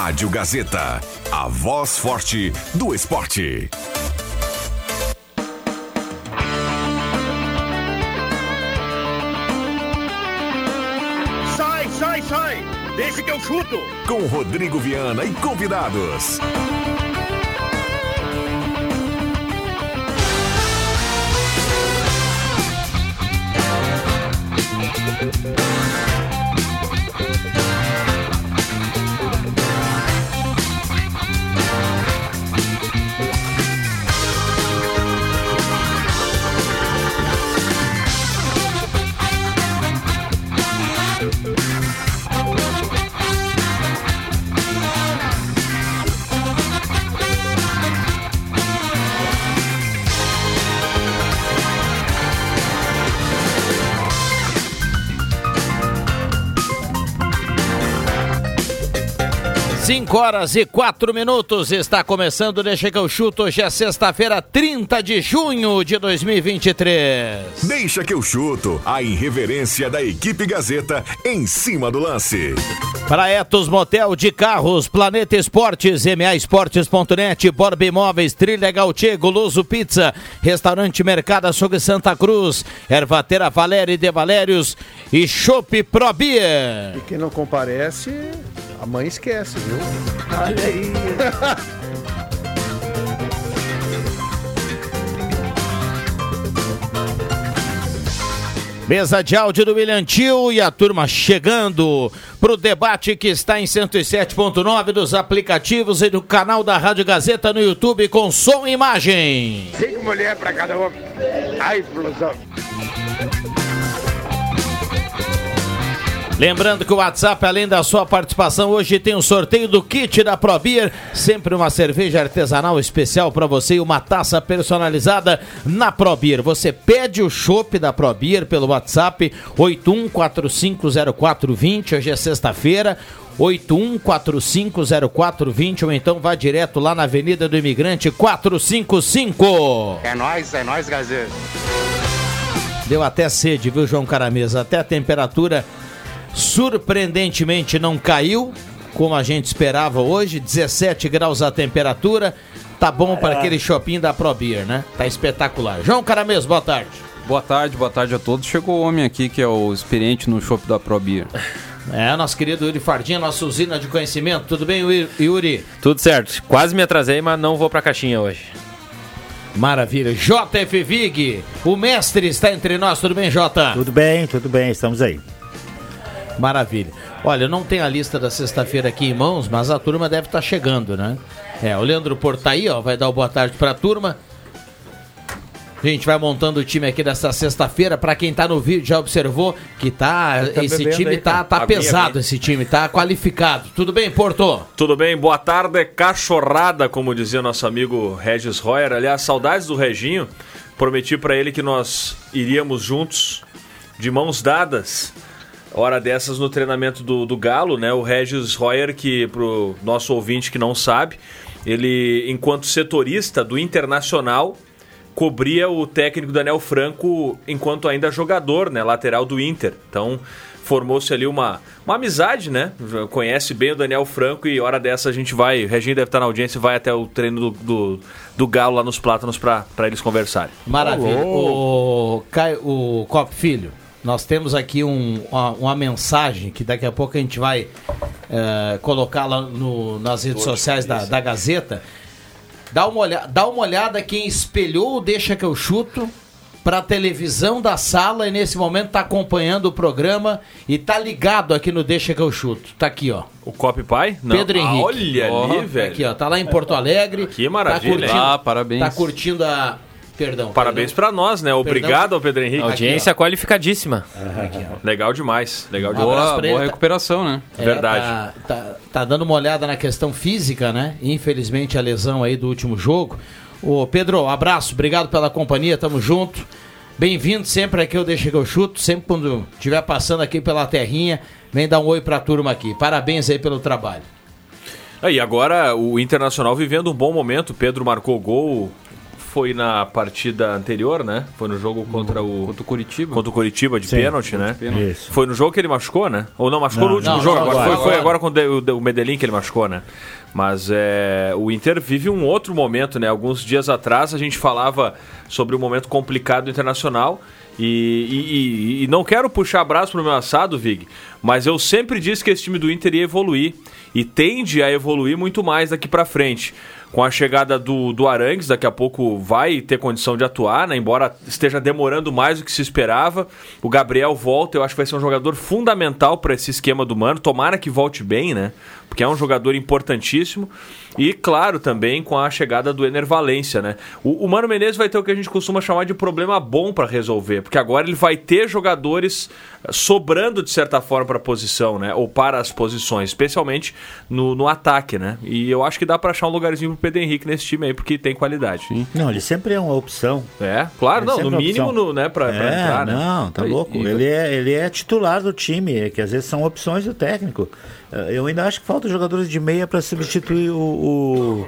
Rádio Gazeta, a voz forte do esporte. Sai, sai, sai! Deixa que eu chuto! Com Rodrigo Viana e convidados. Cinco horas e quatro minutos está começando, deixa que eu chuto, hoje é sexta-feira, 30 de junho de 2023. Deixa que eu chuto, a irreverência da equipe Gazeta em cima do lance. Para Etos Motel de Carros, Planeta Esportes, MA Esportes.net, Borba Imóveis, Trilha Gautier, Goloso Pizza, Restaurante Mercado Açougue Santa Cruz, Ervatera Valéria de Valérios e Chopp Pro Beer. E quem não comparece, a mãe esquece, viu? Olha aí. Mesa de áudio do William Tio e a turma chegando para o debate que está em 107.9 dos aplicativos e do canal da Rádio Gazeta no YouTube com som e imagem. Cinco mulheres pra cada homem. A explosão. Lembrando que o WhatsApp, além da sua participação, hoje tem um sorteio do kit da ProBeer, sempre uma cerveja artesanal especial para você e uma taça personalizada na ProBeer. Você pede o chopp da ProBeer pelo WhatsApp 81450420, hoje é sexta-feira. 81450420 ou então vá direto lá na Avenida do Imigrante 455. É nóis, é nóis, Gazeta. Deu até sede, viu, João Caramesa? Até a temperatura surpreendentemente não caiu, como a gente esperava hoje, 17 graus a temperatura. Tá bom para aquele shopping da ProBeer, né? Tá espetacular. João Caramês, boa tarde. Boa tarde, boa tarde a todos. Chegou o homem aqui que é o experiente no shopping da ProBeer. É, nosso querido Yuri Fardinha, nossa usina de conhecimento. Tudo bem, Yuri-? Tudo certo. Quase me atrasei, mas não vou pra caixinha hoje. Maravilha. JF Vig, o mestre está entre nós. Tudo bem, Jota? Tudo bem, tudo bem, estamos aí. Maravilha. Olha, eu não tenho a lista da sexta-feira aqui em mãos, mas a turma deve estar chegando, né? É, o Leandro Porto tá aí, ó, vai dar o boa tarde pra turma. A gente vai montando o time aqui dessa sexta-feira. Pra quem tá no vídeo já observou que tá, Tá esse time aí, tá, tá pesado, aguinha. esse time tá qualificado. Tudo bem, Porto? Tudo bem? Boa tarde, cachorrada, como dizia nosso amigo Regis Royer. Aliás, saudades do Reginho. Prometi pra ele que nós iríamos juntos, de mãos dadas, hora dessas no treinamento do, do Galo, né? O Regis Royer, que pro nosso ouvinte que não sabe, ele, enquanto setorista do Internacional, cobria o técnico Daniel Franco enquanto ainda jogador, né, lateral do Inter. Então formou-se ali uma, uma amizade, né? Conhece bem o Daniel Franco e hora dessa a gente vai, o Reginho deve estar na audiência, vai até o treino do, do, do Galo lá nos Plátanos para eles conversarem. Maravilha. O, Caio, o Cop Filho, nós temos aqui um- uma, uma mensagem que daqui a pouco a gente vai colocar lá no- nas redes sociais da, da Gazeta. Dá uma, olhada, dá uma olhada quem espelhou o Deixa que eu chuto para televisão da sala e nesse momento tá acompanhando o programa e tá ligado aqui no Deixa que eu chuto. Tá aqui, ó. O Cop Pai? Não. Pedro Ah, Henrique. olha Ó, ali, velho. Aqui, ó, tá lá em Porto Alegre. Que maravilha, Tá curtindo, Ah, parabéns. Tá curtindo a Perdão. Parabéns perdão. para nós, né? Obrigado ao Pedro Henrique. Audiência qualificadíssima. Legal demais, legal Um demais. Boa, boa tá- recuperação, né? É, Verdade. tá, tá- tá dando uma olhada na questão física, né? Infelizmente a lesão aí do último jogo. Ô Pedro, um abraço, obrigado pela companhia, tamo junto. Bem-vindo sempre aqui, eu deixo que eu chuto. Sempre quando estiver passando aqui pela terrinha, vem dar um oi pra turma aqui. Parabéns aí pelo trabalho. Aí agora o Internacional vivendo um bom momento. Pedro marcou gol, foi na partida anterior, né? Foi no jogo contra o. Contra o Curitiba. Contra o Curitiba de Sim, pênalti, né? Pênalti. Isso. Foi no jogo que ele machucou, né? Ou não, machucou Não, no último não, jogo. não, agora, agora, foi, foi agora. com o de- o Medellín que ele machucou, né? Mas é, o Inter vive um outro momento, né? Alguns dias atrás a gente falava sobre o momento complicado do Internacional. E, e- e- e não quero puxar braço pro meu assado, Vig, mas eu sempre disse que esse time do Inter ia evoluir. E tende a evoluir muito mais daqui pra frente. Com a chegada do, do Arangues, daqui a pouco vai ter condição de atuar, né? Embora esteja demorando mais do que se esperava. O Gabriel volta, eu acho que vai ser um jogador fundamental para esse esquema do Mano. Tomara que volte bem, né? Porque é um jogador importantíssimo. E, claro, também com a chegada do Ener Valência, né? O, o Mano Menezes vai ter o que a gente costuma chamar de problema bom para resolver. Porque agora ele vai ter jogadores eh, sobrando, de certa forma, para a posição, né? Ou para as posições, especialmente no, no ataque, né? E eu acho que dá para achar um lugarzinho Pedro Henrique nesse time aí, porque tem qualidade. Não, ele sempre é uma opção. É, claro, Ele não, no é mínimo, no, né, pra, pra é, entrar, né? não, tá E- louco. e- Ele, é, ele é titular do time, é que às vezes são opções do técnico. Eh, Eu ainda acho que falta jogadores de meia para substituir o, o,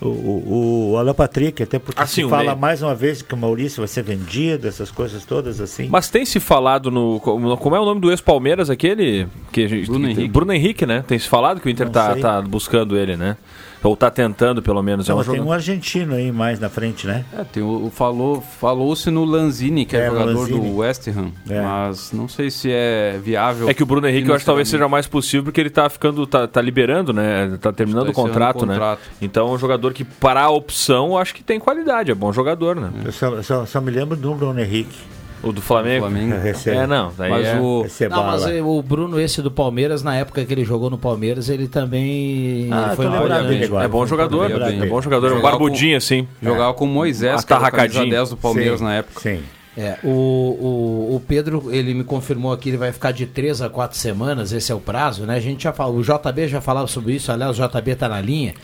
o, o, o Alan Patrick, até porque Ah, sim, se fala meia. mais uma vez que o Maurício vai ser vendido, essas coisas todas assim. Mas tem se falado no. Como é o nome do ex-Palmeiras aquele? Que a gente, Bruno que- Henrique. Bruno Henrique, né? Tem se falado que o Inter tá, tá buscando ele, né? Ou tá tentando, pelo menos. Não, é um tem jogo... um argentino aí mais na frente, né? É, tem o, o falou, falou-se no Lanzini, que é, É, jogador Lanzini. do West Ham, É. mas não sei se é viável. É que o Bruno Henrique eu acho que talvez seja mais possível porque ele tá ficando, tá, tá liberando, né? Tá terminando Tá o contrato, né? contrato. Então é um jogador que, para a opção, eu acho que tem qualidade, é bom jogador, né? Eu só, só, só me lembro do Bruno Henrique. O do Flamengo. Flamengo. Esse É, não. Daí Mas é... o, esse é Não, mas o Bruno, esse do Palmeiras, na época que ele jogou no Palmeiras, ele também Ah, ele foi tô lembrado importante. É bom jogador, é bom jogador, um Jogava barbudinho assim. jogava com o Moisés, Um que era o camisa atarracadinho. 10 do Palmeiras Sim, na época. Sim. É, o, o, o Pedro, ele me confirmou aqui, ele vai ficar de três a quatro semanas, esse é o prazo, né? A gente já falou, o JB já falava sobre isso, aliás, o JB tá na linha.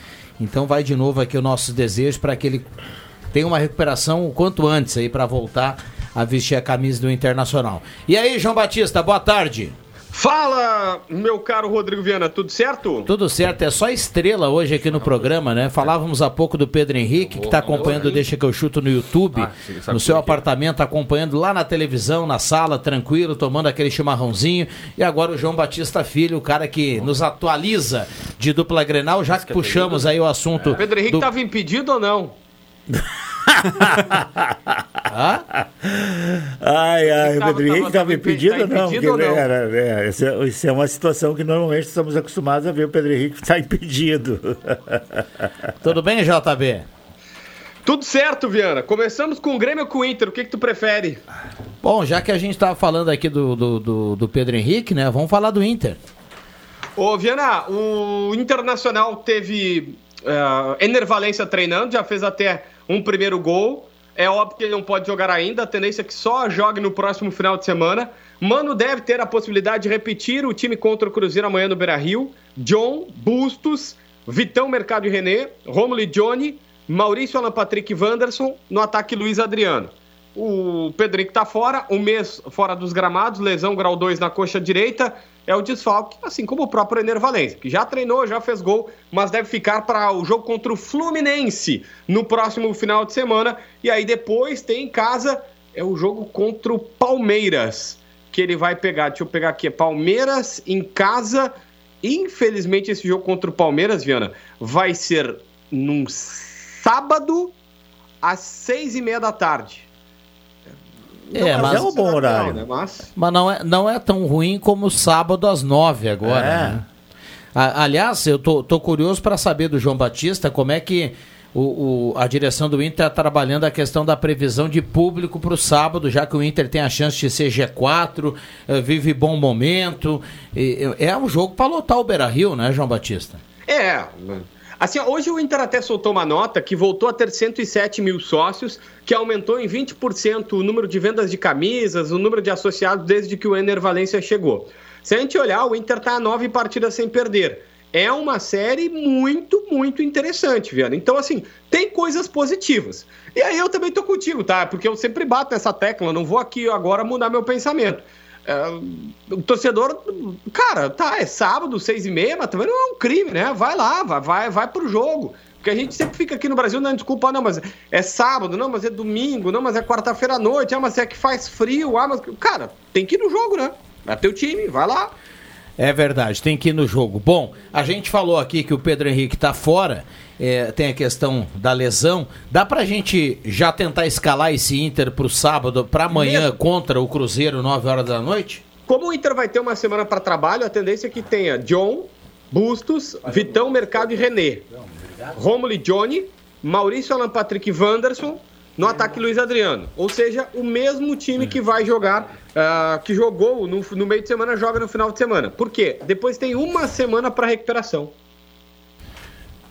Então vai de novo aqui o nosso desejo para que ele tenha uma recuperação o quanto antes aí para voltar a vestir a camisa do Internacional. E aí, João Batista, boa tarde. Fala, meu caro Rodrigo Viana, tudo certo? Tudo certo, é só estrela hoje aqui no programa, né? Falávamos há pouco do Pedro Henrique, que está acompanhando o Deixa que eu chuto no YouTube, Ah, no seu quê? apartamento, acompanhando lá na televisão, na sala, tranquilo, tomando aquele chimarrãozinho. E agora o João Batista Filho, o cara que nos atualiza de dupla Grenal, já que puxamos aí o assunto. Pedro Henrique estava impedido ou não? Ai, ai, o Pedro Henrique tava- estava tava impedido impe- tá não? impedido Porque não? era- é, isso, é, isso é uma situação que normalmente estamos acostumados a ver o Pedro Henrique estar impedido. Tudo bem, JB? Tudo certo, Viana. Começamos com o Grêmio ou com o Inter, o que, que tu prefere? Bom, já que a gente estava falando aqui do, do, do- do Pedro Henrique, né? Vamos falar do Inter. Ô, Viana, o Internacional teve uh, Ener Valência treinando, já fez até um primeiro gol. É óbvio que ele não pode jogar ainda, a tendência é que só jogue no próximo final de semana. Mano deve ter a possibilidade de repetir o time contra o Cruzeiro amanhã no Beira-Rio. John, Bustos, Vitão, Mercado e René, Romulo e Johnny, Maurício, Alan Patrick e Wanderson, no ataque Luiz Adriano. O Pedrinho tá fora, um mês fora dos gramados, lesão grau 2 na coxa direita, é o desfalque, assim como o próprio Ener Valencia, que já treinou, já fez gol, mas deve ficar para o jogo contra o Fluminense no próximo final de semana. E aí depois tem em casa é o jogo contra o Palmeiras, que ele vai pegar. Deixa eu pegar aqui, é Palmeiras em casa. Infelizmente esse jogo contra o Palmeiras, Viana, vai ser num sábado às seis e meia da tarde. É, Não mas- é um bom horário. né? Mas Mas não é, não é tão ruim como o sábado às nove agora. É. né? A- aliás, eu tô, tô curioso para saber do João Batista como é que o, o- a direção do Inter está trabalhando a questão da previsão de público para o sábado, já que o Inter tem a chance de ser G4, eh, vive bom momento. E- é um jogo para lotar o Beira Rio, né, João Batista? É. Assim, hoje o Inter até soltou uma nota que voltou a ter 107 mil sócios, que aumentou em 20% o número de vendas de camisas, o número de associados desde que o Ener Valência chegou. Se a gente olhar, o Inter está a nove partidas sem perder. É uma série muito, muito interessante, Viana. Então, assim, tem coisas positivas. E aí eu também tô contigo, tá? Porque eu sempre bato nessa tecla, não vou aqui agora mudar meu pensamento. É, o torcedor, cara, tá, é sábado, seis e meia, mas também não é um crime, né? Vai lá, vai, vai, vai pro jogo. Porque a gente sempre fica aqui no Brasil dando desculpa, não, mas é sábado, não, mas é domingo, não, mas é quarta-feira à noite, ah, mas é que faz frio, ah, mas. Cara, tem que ir no jogo, né? É teu time, vai lá. É verdade, tem que ir no jogo. Bom, a gente falou aqui que o Pedro Henrique tá fora, é, tem a questão da lesão. Dá pra gente já tentar escalar esse Inter pro sábado, pra amanhã, Mesmo. contra o Cruzeiro, 9 horas da noite? Como o Inter vai ter uma semana para trabalho, a tendência é que tenha John, Bustos, Vitão, Mercado e René. Romulo e Johnny, Maurício, Alan Patrick e Wanderson, no ataque Luiz Adriano. Ou seja, o mesmo time que vai jogar, ah, que jogou no, no meio de semana, joga no final de semana. Por quê? Depois tem uma semana para recuperação.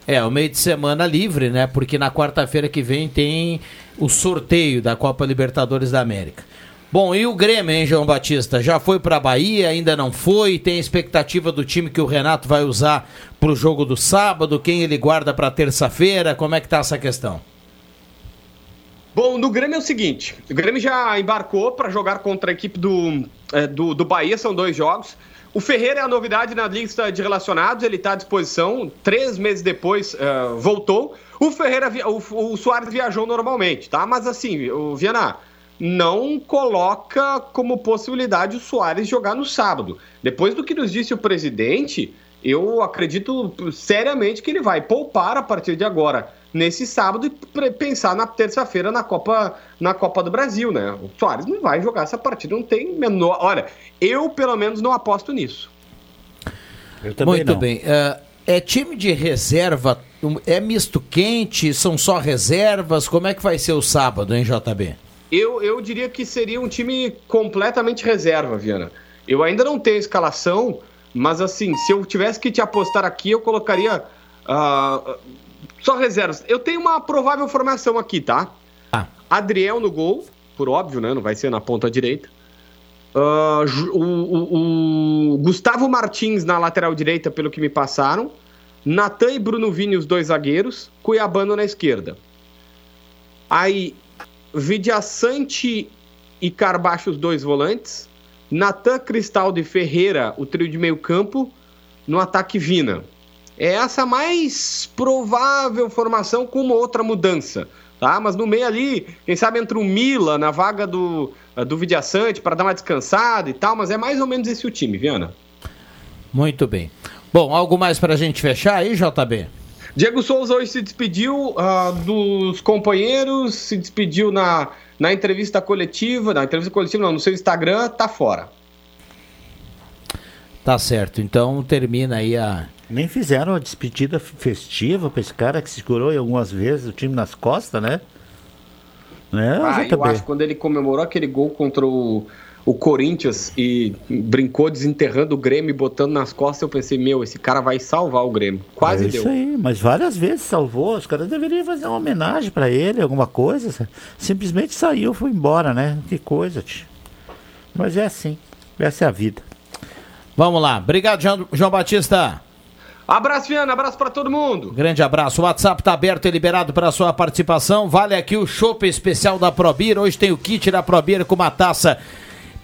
É, o meio de semana livre, né? Porque na quarta-feira que vem tem o sorteio da Copa Libertadores da América. Bom, e o Grêmio, hein, João Batista? Já foi pra Bahia, ainda não foi? Tem expectativa do time que o Renato vai usar pro jogo do sábado? Quem ele guarda pra terça-feira? Como é que tá essa questão? Bom, no Grêmio é o seguinte: o Grêmio já embarcou para jogar contra a equipe do, eh, do, do Bahia, são dois jogos. O Ferreira é a novidade na lista de relacionados, ele está à disposição. Três meses depois eh, voltou. O Ferreira, o, o Soares viajou normalmente, tá? Mas assim, o Viana não coloca como possibilidade o Soares jogar no sábado. Depois do que nos disse o presidente, eu acredito seriamente que ele vai poupar a partir de agora nesse sábado e pensar na terça-feira na Copa na Copa do Brasil, né? O Soares não vai jogar essa partida, não tem menor. Olha, eu pelo menos não aposto nisso. Eu também Muito não. bem. É, é time de reserva, é misto quente, são só reservas? Como é que vai ser o sábado, hein, JB? Eu, eu diria que seria um time completamente reserva, Viana. Eu ainda não tenho escalação, mas assim, se eu tivesse que te apostar aqui, eu colocaria ah, só reservas. Eu tenho uma provável formação aqui, tá? Ah. Adriel no gol, por óbvio, né? Não vai ser na ponta direita. Ju- o, o- o Gustavo Martins na lateral direita, pelo que me passaram. Natan e Bruno Vini, os dois zagueiros. Cuiabano na esquerda. Aí, Vidiaçante e Carbacho, os dois volantes. Natan, Cristaldo e Ferreira, o trio de meio campo. No ataque, Vina. É essa a mais provável formação com uma outra mudança. Tá? Mas no meio ali, quem sabe entra o Mila na vaga do, do Vidiaçante para dar uma descansada e tal. Mas é mais ou menos esse o time, Viana. Muito bem. Bom, algo mais pra gente fechar aí, JB? Diego Souza hoje se despediu ah, dos companheiros, se despediu na, na entrevista coletiva, na entrevista coletiva não, no seu Instagram, tá fora. Tá certo. Então termina aí a. Nem fizeram a despedida festiva pra esse cara que segurou algumas vezes o time nas costas, né? Né, Ah, eu acho que quando ele comemorou aquele gol contra o, o Corinthians e brincou desenterrando o Grêmio e botando nas costas, eu pensei, meu, esse cara vai salvar o Grêmio. Quase é deu. isso aí, mas várias vezes salvou. Os caras deveriam fazer uma homenagem pra ele, alguma coisa. Simplesmente saiu, foi embora, né? Que coisa, tio. Mas é assim. Essa é a vida. Vamos lá. Obrigado, João, João Batista. Abraço, Viana, abraço pra todo mundo. Grande abraço. O WhatsApp tá aberto e liberado para sua participação. Vale aqui o chopp especial da Probir. Hoje tem o kit da Probir com uma taça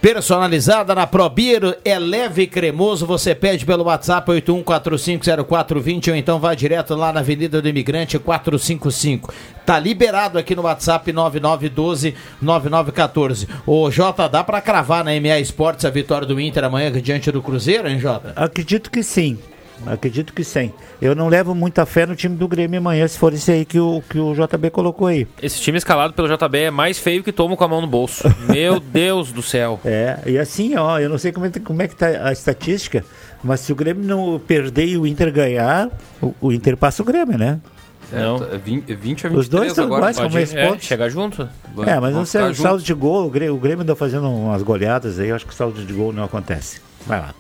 personalizada na Probir. É leve e cremoso. Você pede pelo WhatsApp 81450420 ou então vai direto lá na Avenida do Imigrante 455. Tá liberado aqui no WhatsApp 9912-9914. Ô, Jota, dá pra cravar na MA Esportes a vitória do Inter amanhã diante do Cruzeiro, hein, Jota? Acredito que sim. Acredito que sim. Eu não levo muita fé no time do Grêmio amanhã, se for esse aí que o, que o JB colocou aí. Esse time escalado pelo JB é mais feio que tomo com a mão no bolso. Meu Deus do céu. É, e assim, ó, eu não sei como é, como é que tá a estatística, mas se o Grêmio não perder e o Inter ganhar, o, o Inter passa o Grêmio, né? Não. É 20, 20 a 23 Os dois estão iguais, como Pode esse é, ponto. chegar junto. É, mas não sei, o saldo de gol, o Grêmio, o Grêmio anda fazendo umas goleadas aí, eu acho que o saldo de gol não acontece. Vai lá.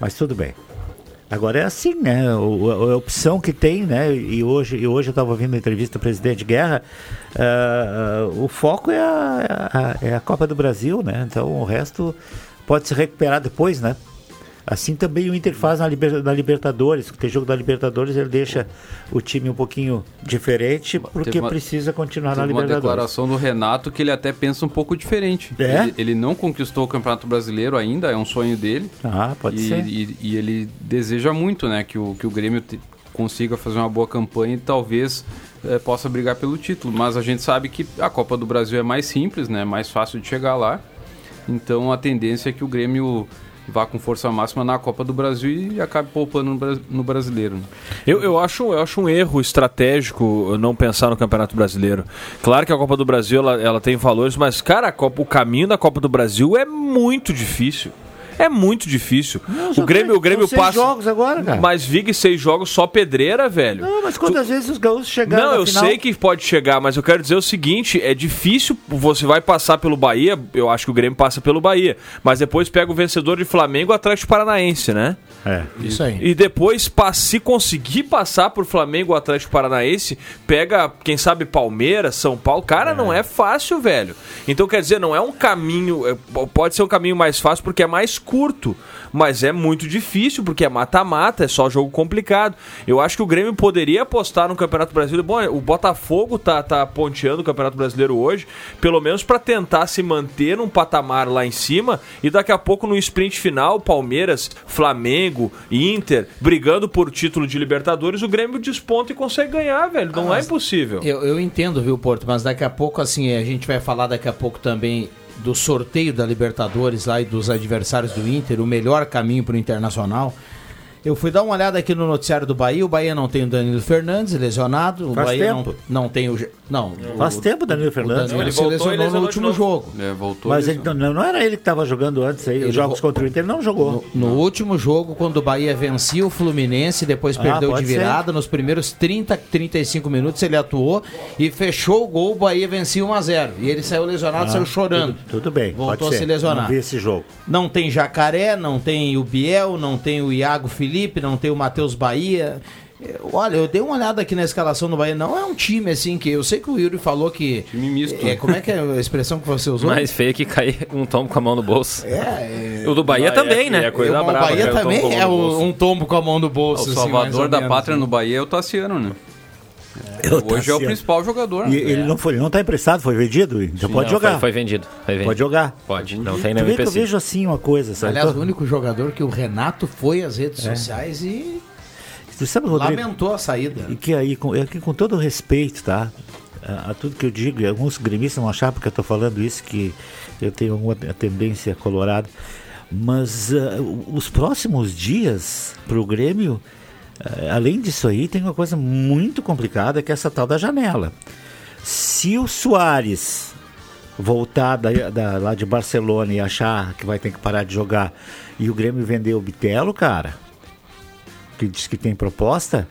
Mas tudo bem. Agora é assim, né? O, a, a opção que tem, né? E hoje, e hoje eu estava ouvindo a entrevista do presidente Guerra. ah, ah, o foco é a, a- é a Copa do Brasil, né? Então o resto pode se recuperar depois, né? Assim também o Inter faz na, Liber- na Libertadores. Tem jogo da Libertadores, ele deixa o time um pouquinho diferente porque uma- precisa continuar na Teve uma Libertadores. declaração do Renato que ele até pensa um pouco diferente. É? Ele, ele não conquistou o Campeonato Brasileiro ainda, é um sonho dele. Ah, pode e, ser. E, e ele deseja muito, né, que o, que o Grêmio te- consiga fazer uma boa campanha e talvez eh, possa brigar pelo título. Mas a gente sabe que a Copa do Brasil é mais simples, né? Mais fácil de chegar lá. Então a tendência é que o Grêmio vá com força máxima na Copa do Brasil e acabe poupando no, bra- no brasileiro. né? Eu, eu, acho, eu acho um erro estratégico não pensar no Campeonato Brasileiro. Claro que a Copa do Brasil ela, ela tem valores, mas, cara, Copa- o caminho da Copa do Brasil é muito difícil. É muito difícil. o Grêmio, o Grêmio passa. jogos agora, cara. Mas Vig seis jogos só pedreira, velho. Não, mas quantas vezes os gaúchos chegaram Não, eu final? sei que pode chegar, mas eu quero dizer o seguinte: é difícil. Você vai passar pelo Bahia, eu acho que o Grêmio passa pelo Bahia. Mas depois pega o vencedor de Flamengo Atlético Paranaense, né? É. Isso aí. E depois, se conseguir passar por Flamengo Atlético Paranaense, pega, quem sabe, Palmeiras, São Paulo. Cara, não é fácil, velho. Então, quer dizer, não é um caminho. é, Pode ser um caminho mais fácil porque é mais curto. Mas é muito difícil porque é mata-mata, é só jogo complicado. Eu acho que o Grêmio poderia apostar no Campeonato Brasileiro. Bom, o Botafogo tá, tá ponteando o Campeonato Brasileiro hoje, pelo menos para tentar se manter num patamar lá em cima e daqui a pouco no sprint final, Palmeiras, Flamengo, Inter, brigando por título de Libertadores, o Grêmio desponta e consegue ganhar, velho. Não é impossível. Eu, eu entendo, viu, Porto, mas daqui a pouco, assim, a gente vai falar daqui a pouco também do sorteio da Libertadores lá e dos adversários do Inter, o melhor caminho para o Internacional. Eu fui dar uma olhada aqui no noticiário do Bahia. O Bahia não tem o Danilo Fernandes, lesionado. O Faz Bahia tempo. não, não tem o. Não, Faz o, tempo, Danilo o Fernandes. Danilo Ele se voltou lesionou no último novo. jogo. É, voltou Mas ele- não, não era ele que estava jogando antes aí. Ele Os jogos vo- contra o Inter ele não jogou. No, no último jogo, quando o Bahia vencia o Fluminense, depois Ah, perdeu de pode ser. virada, nos primeiros 30, 35 minutos ele atuou e fechou o gol, o Bahia vencia 1 a 0 E ele saiu lesionado, saiu chorando. Tudo, tudo bem. Voltou pode a ser. se lesionar. Não vi esse jogo. Não tem Jacaré, não tem o Biel, não tem o Iago Felipe, não tem o Matheus Bahia. É, Olha, eu dei uma olhada aqui na escalação do Bahia. Não é um time assim que. Eu sei que o Yuri falou que. Time misto. É, como é que é a expressão que você usou? Mais feio que cair um tombo com a mão no bolso. É, é. O do Bahia Ah, é- também, é né? coisa o brava, Bahia né? O tom também é um tombo com a mão no bolso. O assim, salvador ou da menos. pátria no Bahia é o Tassiano, né? Eu Hoje é o principal jogador. E né? ele não foi, ele não tá emprestado, foi vendido? Então pode Não, jogar. Foi, foi vendido. Foi vendido. Pode jogar. Pode. Não tem nenhum eu vejo assim uma coisa, sabe? Aliás, o único jogador que o Renato foi às redes É. sociais e Tu sabe, Rodrigo, lamentou a saída. e que aí, com, é que com todo respeito, tá? A, a tudo que eu digo, e alguns gremistas vão achar porque eu tô falando isso, que eu tenho alguma tendência colorada. Mas o- os próximos dias pro Grêmio, ah, além disso aí, tem uma coisa muito complicada que é essa tal da janela. Se o Soares voltar da, da- lá de Barcelona e achar que vai ter que parar de jogar e o Grêmio vender o Bitelo, cara, que diz que tem proposta,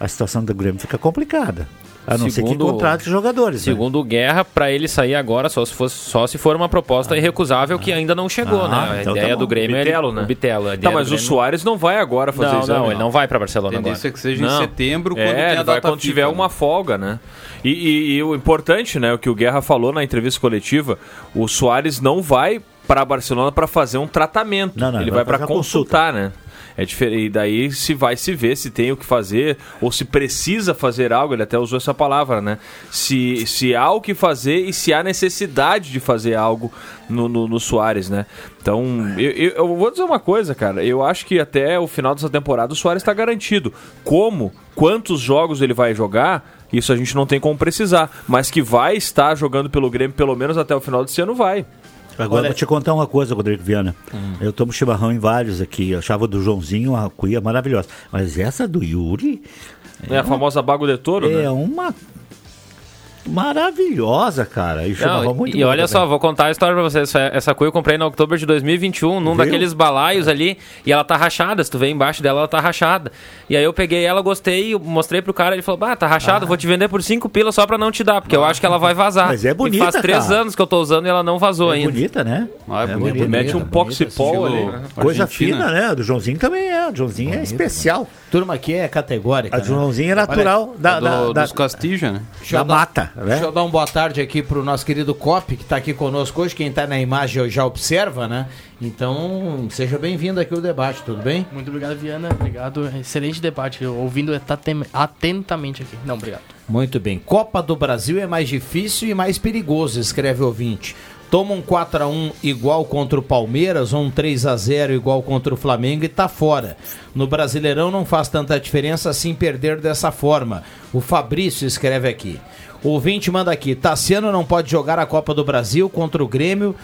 a situação do Grêmio fica complicada. A não ser que Segundo- contrate jogadores. né? Segundo o Guerra, pra ele sair agora, só se, fosse, só se for uma proposta irrecusável que ainda não chegou, Ah, né? A então tá ideia bom. do Grêmio Bitelo, é né? o Bitelo. a Tá, mas do o Grêmio- Soares não vai agora fazer Não, exame. não, ele não vai pra A Barcelona agora. tendência é que seja Não. em setembro, quando é, tem a ele data vai quando FIFA, tiver né? uma folga, né? E, e- e o importante, né, o que o Guerra falou na entrevista coletiva, o Soares não vai para Barcelona para fazer um tratamento. Não, não, ele vai vai para consultar, né? É diferente. E daí se vai se ver se tem o que fazer ou se precisa fazer algo. Ele até usou essa palavra, né? Se, se há o que fazer e se há necessidade de fazer algo no, no, no Soares, né? Então, eu, eu, eu vou dizer uma coisa, cara. Eu acho que até o final dessa temporada o Soares está garantido. Como, quantos jogos ele vai jogar, isso a gente não tem como precisar. Mas que vai estar jogando pelo Grêmio pelo menos até o final desse ano, vai. Agora Olha- vou te contar uma coisa, Rodrigo Viana. Eu tomo chimarrão em vários aqui. Eu achava do Joãozinho uma cuia maravilhosa. Mas essa do Yuri É, a famosa Bago de Toro, é né? uma maravilhosa, cara. E chimarrão Não, muito e olha só, também. vou contar a história pra vocês. Essa, essa cuia eu comprei em outubro de 2021, num Viu? daqueles balaios ali, e ela tá rachada. Se tu vê embaixo dela, ela tá rachada. E aí eu peguei ela, gostei, mostrei pro cara, ele falou: Ah, tá rachada, vou te vender por 5 pilas só pra não te dar, porque eu acho que ela vai vazar. Mas é bonita, E faz três cara. anos que eu tô usando e ela não vazou É ainda. bonita, né? Ah, é bonito. bonita. Mete um bonita, poxipol ali. Estilo Coisa Argentina. fina, né? Do Joãozinho também é. O Joãozinho é especial. Turma aqui é categórica. A né? Joãozinho é natural da, É do- da, da, dos Castija, né? Deixa da eu dar- mata, né? Deixa eu dar uma boa tarde aqui pro nosso querido Cop, que tá aqui conosco hoje. Quem tá na imagem já observa, né? Então, seja bem-vindo aqui ao debate, tudo bem? Muito obrigado, Viana. Obrigado. Excelente debate. Eu Ouvindo atentamente aqui. Não, obrigado. Muito bem. Copa do Brasil é mais difícil e mais perigoso, escreve o ouvinte. Toma um 4x1 igual contra o Palmeiras ou um 3x0 igual contra o Flamengo e tá fora. No Brasileirão não faz tanta diferença assim perder dessa forma. O Fabrício escreve aqui. O ouvinte manda aqui: Tassiano não pode jogar a Copa do Brasil contra o Grêmio.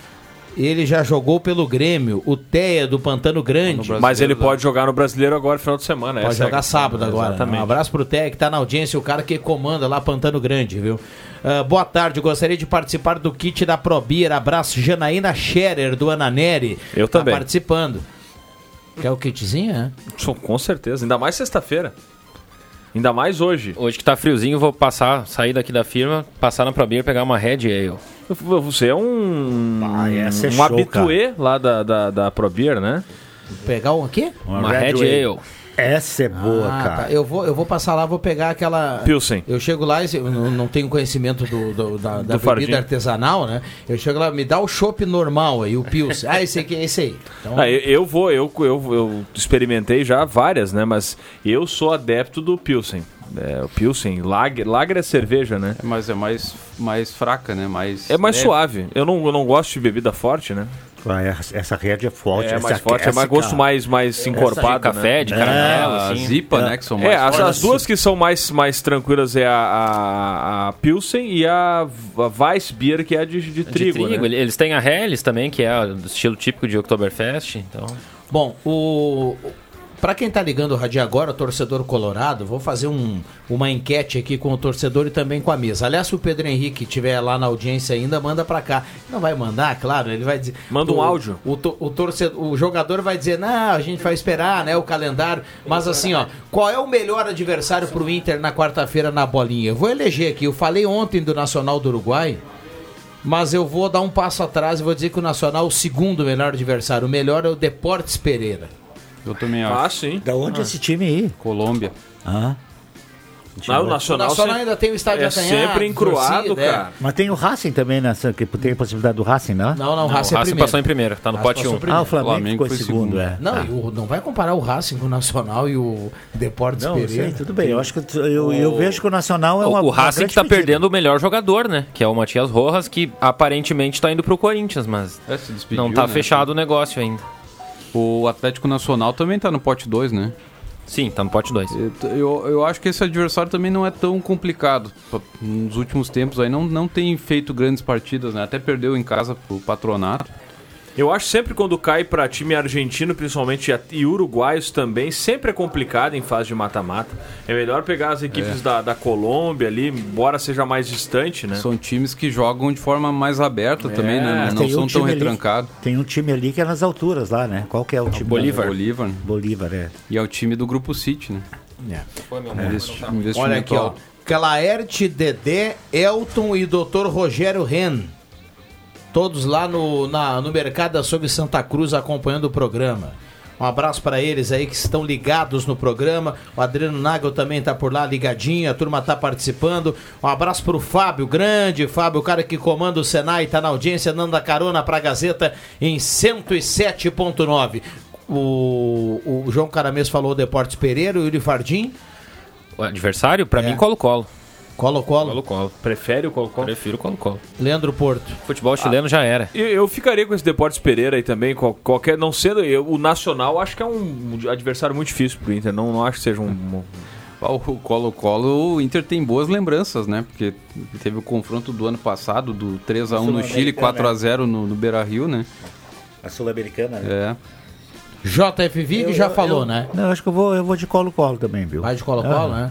Ele já jogou pelo Grêmio, o Teia do Pantano Grande. Mas ele pode jogar no brasileiro agora, final de semana. Pode é jogar questão. sábado agora. Exatamente. Um abraço pro Tec, que tá na audiência, o cara que comanda lá Pantano Grande, viu? Ah, boa tarde, gostaria de participar do kit da Probir. Abraço, Janaína Scherer, do Ananeri. Eu também. Tá participando. Quer o kitzinho, né? Só- Com certeza. Ainda mais sexta-feira. Ainda mais hoje. Hoje que tá friozinho, vou passar, sair daqui da firma, passar na Probir, pegar uma Red Ale. Você é um. Ah, essa é um show, habituê lá da, da, da ProBeer, né? Pegar um aqui? Uma Red Ale. Essa é boa, Ah, cara. tá. Eu vou, eu vou passar lá, vou pegar aquela. Pilsen. Eu chego lá, e não, não tenho conhecimento do, do- da, da Do bebida fardinho. artesanal, né? Eu chego lá, me dá o chopp normal aí, o Pilsen. Ah, esse aqui é esse aí. Então, Ah, eu, eu vou, eu, eu, eu experimentei já várias, né? Mas eu sou adepto do Pilsen. É, o Pilsen, Lager, Lager é cerveja, né? Mas é mais, mais fraca, né? Mais É mais leve. suave. Eu não, eu não gosto de bebida forte, né? Ah, essa- essa rede é forte. É essa, mais forte, é essa, mais gosto mais, mais encorpado. de café, né? de caramelo, A assim. Zipa, né? Que são mais É, as, as duas que são mais, mais tranquilas é a, a, a Pilsen e a, a Weissbier, que é a de, de De trigo, trigo. né? Ele- Eles têm a Helles também, que é do estilo típico de Oktoberfest. Então, Bom, o. Pra quem tá ligando o rádio agora, o torcedor colorado, vou fazer um- uma enquete aqui com o torcedor e também com a mesa. Aliás, se o Pedro Henrique estiver lá na audiência ainda, manda pra cá. Não vai mandar, claro, ele vai dizer. Manda um o- áudio. O, o torcedor, o jogador vai dizer, não, a gente vai esperar, né, o calendário. Mas assim, ó, qual é o melhor adversário pro Inter na quarta-feira na bolinha? Eu vou eleger aqui. Eu falei ontem do Nacional do Uruguai. Mas eu vou dar um passo atrás e vou dizer que o Nacional é o segundo melhor adversário. O melhor é o Deportes Pereira. Eu também acho. Ah, sim. Da onde esse time aí? Colômbia. Ah. Ah, o O Nacional, Nacional sempre- ainda tem o estádio é acanhado, sempre encruado, torcida, é. cara. Mas tem o Racing também, nessa, que tem a possibilidade do Racing, não? Não, não, o o Racing é Racing primeiro. passou em primeiro, tá no pote passou 1. primeiro. Ah, o Flamengo, Flamengo ficou em foi segundo, segundo. é. Não, Ah. o- não vai comparar o Racing com o Nacional e o Deportes Não, Pereira. sei, tudo bem. Eu acho que tu- eu, eu vejo que o Nacional é uma. o uma Racing que tá perdendo o melhor jogador, né? Que é o Matias Rojas, que aparentemente tá indo pro Corinthians, mas É, despediu, não tá né? fechado o negócio ainda. O Atlético Nacional também tá no pote 2, né? Sim, tá no pote 2. Eu, eu, eu acho que esse adversário também não é tão complicado. Nos últimos tempos aí não, não tem feito grandes partidas, né? Até perdeu em casa pro Patronato. Eu acho sempre quando cai pra time argentino, principalmente e uruguaios também, sempre é complicado em fase de mata-mata. É melhor pegar as equipes da, da Colômbia ali, embora seja mais distante, né? São times que jogam de forma mais aberta também, né? Mas Não, um são tão retrancados. Tem um time ali que é nas alturas lá, né? Qual que é o time? Bolívar. Bolívar. Bolívar, é. E é o time do Grupo City, né? Investi- investimento Olha aqui, ó. Claerte, Dedé, Elton e Dr. Rogério Ren. Todos lá no, na- no Mercado Açougue Santa Cruz acompanhando o programa. Um abraço para eles aí que estão ligados no programa. O Adriano Nagel também tá por lá ligadinho, a turma tá participando. Um abraço pro Fábio, grande Fábio, o cara que comanda o Senai, tá na audiência, dando a carona pra Gazeta em 107.9. O, o João Caramês falou o Deportes Pereira, o Yuri Fardim, O adversário, pra É. mim, Colo-Colo. Colo-Colo, Colo-Colo. Prefere o Colo-Colo? Prefiro Colo-Colo. Leandro Porto. Futebol chileno já era. Eu, eu ficaria com esse Deportes Pereira aí também, qual- qualquer, não sendo eu, o Nacional, acho que é um adversário muito difícil pro Inter, não, não acho que seja um... Ah, O Colo-Colo, o Inter tem boas lembranças, né? Porque teve o confronto do ano passado, do 3x1 no Chile, 4x0 no, no Beira-Rio, né? A Sul-Americana, né? É. JF Vig já eu- falou, eu- né? Não, acho que eu vou, eu vou de colo-colo também, viu? Vai de Colo-Colo, Ah. né?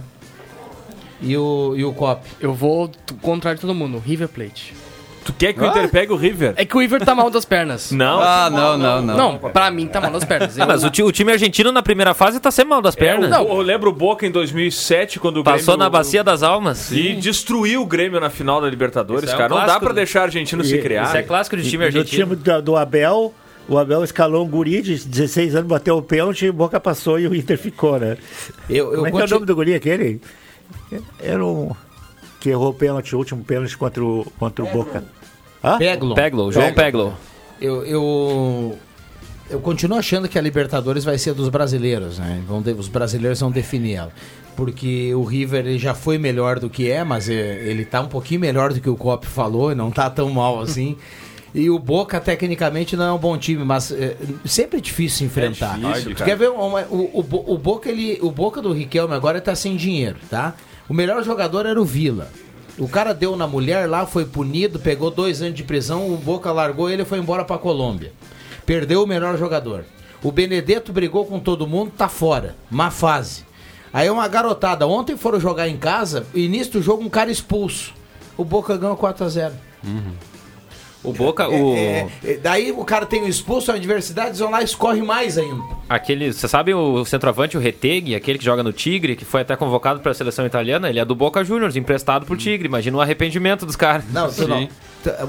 E o, e o Cop? Eu vou contrário de todo mundo, River Plate. Tu quer que o Inter pegue o River? É que o River tá mal das pernas. Não. Ah, não, não, não. Não, pra mim tá mal das pernas. Ah, Eu- mas o, ti- o time argentino na primeira fase tá sempre mal das pernas. É, o- eu lembro o Boca em 2007, quando o Passou Grêmio- na bacia das almas. E destruiu o Grêmio na final da Libertadores, Isso é um cara. Não dá clássico pra do- deixar argentino se criar. Isso é clássico de time E no argentino. time do, do Abel, o Abel escalou um guri de 16 anos, bateu o pênalti, e Boca passou e o Inter ficou, né? Eu, eu Como é que é o conti- nome do guri aquele? Era um... Que errou o pênalti, o último pênalti contra o, contra o Boca. Hã? Peglo. Peglo, João Peglo. Eu, eu, eu continuo achando que a Libertadores vai ser dos brasileiros, né? Vão de- os brasileiros vão definir ela. Porque o River ele já foi melhor do que é, mas é, ele tá um pouquinho melhor do que o Cop falou, e não tá tão mal assim. E o Boca, tecnicamente, não é um bom time, mas é, sempre é difícil enfrentar. difícil, tu cara. quer ver uma- o, o, o Boca, ele, o Boca do Riquelme agora tá sem dinheiro, tá? O melhor jogador era o Vila. O cara deu na mulher lá, foi punido, pegou dois anos de prisão, o Boca largou ele e foi embora pra Colômbia. Perdeu o melhor jogador. O Benedetto brigou com todo mundo, tá fora. Má fase. Aí uma garotada, ontem foram jogar em casa, início do jogo, um cara expulso. O Boca ganhou 4x0. O Boca, o... É, é, daí o cara tem o expulso, a adversidade, eles vão lá e escorre mais ainda. Aquele, você sabe o centroavante, o Retegui, aquele que joga no Tigre, que foi até convocado para a seleção italiana, ele é do Boca Juniors, emprestado pro Tigre. Imagina o arrependimento dos caras. Não, tu não.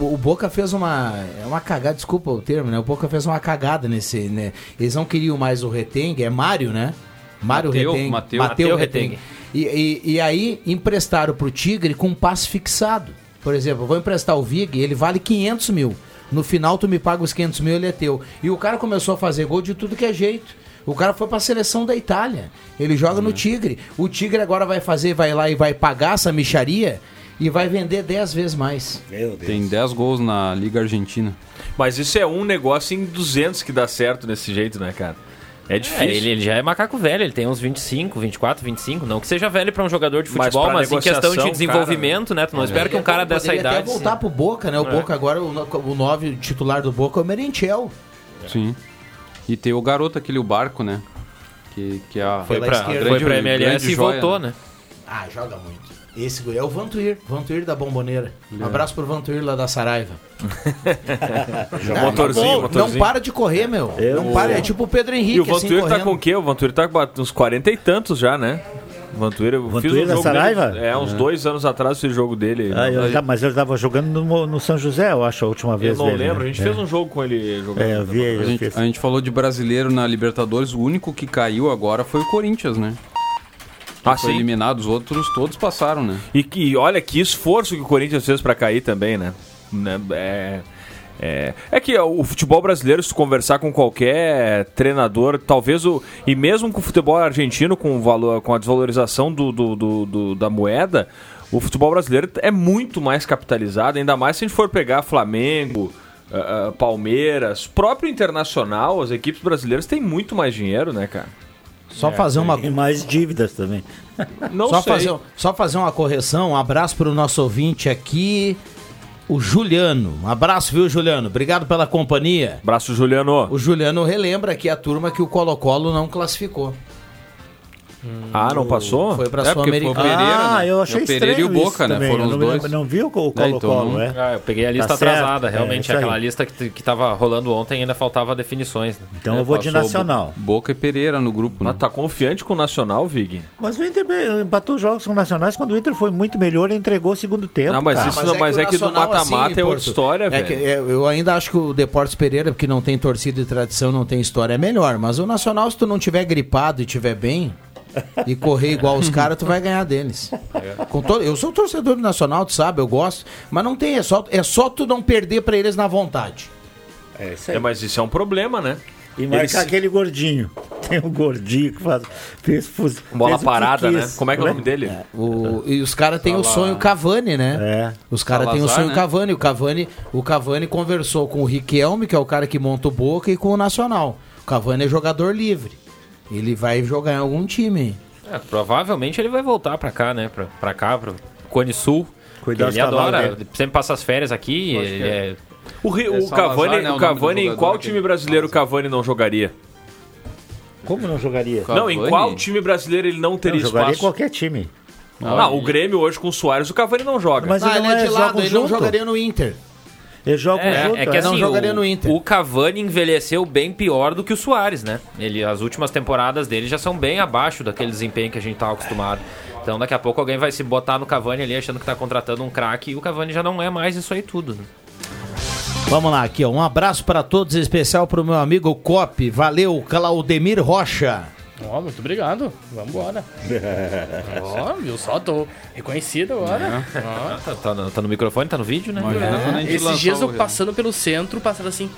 O Boca fez uma. É uma cagada, desculpa o termo, né? O Boca fez uma cagada nesse. Né? Eles não queriam mais o Retengue, é Mário, né? Mário Mateu, Retengue. Mateu. Mateu Retengue. E, e, e aí emprestaram pro Tigre com um passe fixado. Por exemplo, eu vou emprestar o Vig, ele vale 500 mil. No final, tu me paga os 500 mil, ele é teu. E o cara começou a fazer gol de tudo que é jeito. O cara foi pra seleção da Itália. Ele joga no Tigre. O Tigre agora vai fazer, vai lá e vai pagar essa micharia e vai vender 10 vezes mais. Meu Deus. Tem 10 gols na Liga Argentina. Mas isso é um negócio em 200 que dá certo desse jeito, né, cara? É É, difícil. ele, ele já é macaco velho, ele tem uns 25, 24, 25. Não que seja velho pra um jogador de Mas futebol, pra mas, em questão de desenvolvimento, né? Tu não espera que um cara dessa idade. até voltar pro Boca, né? O Boca agora, o, no- o nove titular do Boca é o Merentiel. Sim. E tem o garoto, aquele o barco, né? Que, que é a, Foi pra, esquerda. foi pra grande MLS e joia, voltou, né? Ah, joga muito. Esse guri é o Vantuir, Vantuir da Bomboneira. Um abraço pro Vantuir lá da Saraiva. Motorzinho, não, motorzinho. Não para de correr, meu. Não para, é tipo o Pedro Henrique, E o assim, Vantuir tá correndo. com o quê? O Vantuir tá com uns 40 e tantos já, né? Vantuir, eu Vantuir fiz um da jogo Saraiva? dele, é, uns dois anos atrás esse jogo dele. Ah, eu já- mas ele estava jogando no, no São José, eu acho, a última eu vez não dele, lembro, né? a gente É. fez um jogo com ele jogando. É, eu vi, A eu gente, fiz. a gente falou de brasileiro na Libertadores, o único que caiu agora foi o Corinthians, né? Ah, Foi sim. eliminado, os outros todos passaram, né? E que, olha que esforço que o Corinthians fez pra cair também, né? Né, É, é, é que o futebol brasileiro, se conversar com qualquer treinador, talvez o. E mesmo com o futebol argentino, com, o valor, com a desvalorização do, do- do- do- da moeda, o futebol brasileiro é muito mais capitalizado, ainda mais se a gente for pegar Flamengo. ah, Palmeiras, próprio internacional, as equipes brasileiras têm muito mais dinheiro, né, cara? Só fazer uma E mais dívidas também. Não só sei. fazer, só fazer uma correção, um abraço pro nosso ouvinte aqui, o Juliano. Um abraço, viu, Juliano? Obrigado pela companhia. Abraço, Juliano. O Juliano relembra aqui a turma que o Colo-Colo não classificou. Ah, não passou? Foi pra É, porque Sul-Americana. Pereira, ah, né? eu achei É o Pereira e o Boca, né? também. Foram eu os não, dois. não viu o É, então, Colo-Colo, não- é? Ah, eu peguei a lista Tá certo. atrasada, É, realmente. aí. aquela lista que, que tava rolando ontem ainda faltava definições. Né? Então É, eu vou de Nacional. Bo- Boca e Pereira no grupo, né? Mas tá confiante com o Nacional, Vig? Mas o Inter empatou os jogos com nacionais quando o Inter foi muito melhor e entregou o segundo tempo. Não, mas cara. isso não- mas é que do mata-mata assim, é outra história, é velho. que, é, eu ainda acho que o Deportes Pereira, que não tem torcida e tradição, não tem história, é melhor. Mas o Nacional, se tu não tiver gripado e tiver bem e correr igual os caras, tu vai ganhar deles. Com todo, eu sou torcedor do Nacional, tu sabe, eu gosto. Mas não tem, é só, é só tu não perder pra eles na vontade. É isso aí. É, mas isso é um problema, né? E marcar Eles- aquele gordinho. Tem um gordinho que faz, fez, fuz- Bola fez parada, né? Como é que é o nome dele? O, e os caras têm o sonho Cavani, né? É. Os caras têm o sonho né? Cavani. O Cavani. O Cavani conversou com o Riquelme, que é o cara que monta o Boca, e com o Nacional. O Cavani é jogador livre. Ele vai jogar em algum time. É, provavelmente ele vai voltar pra cá, né? Pra, pra cá, pro Cone Sul. Cuidar ele adora, dele. sempre passa as férias aqui. Ele é... O, Ri- É o Cavani, né, o Cavani em qual time brasileiro o Cavani não jogaria? Como não jogaria? Não, em Cavani? qual time brasileiro ele não Não, teria jogaria em espaço? qualquer time. Ah, o Grêmio hoje com o Soares, o Cavani não joga. Mas Ah, ele ele não é de é, lado, ele não junto. jogaria no Inter. Ele joga É, junto. é que é. assim, Não jogaria o, no Inter. o Cavani envelheceu bem pior do que o Soares, né? Ele, as últimas temporadas dele já são bem abaixo daquele desempenho que a gente tá acostumado. Então daqui a pouco alguém vai se botar no Cavani ali achando que tá contratando um craque e o Cavani já não é mais isso aí tudo. né? Vamos lá, aqui, ó. Um abraço para todos, em especial pro meu amigo Cop. Valeu, Claudemir Rocha. Ó, muito obrigado. Vambora. Ó, viu só? Tô reconhecido agora. Ó. Tá, tá no, tá no microfone, tá no vídeo, né? Gente Esses dias eu passando pelo centro, passaram assim.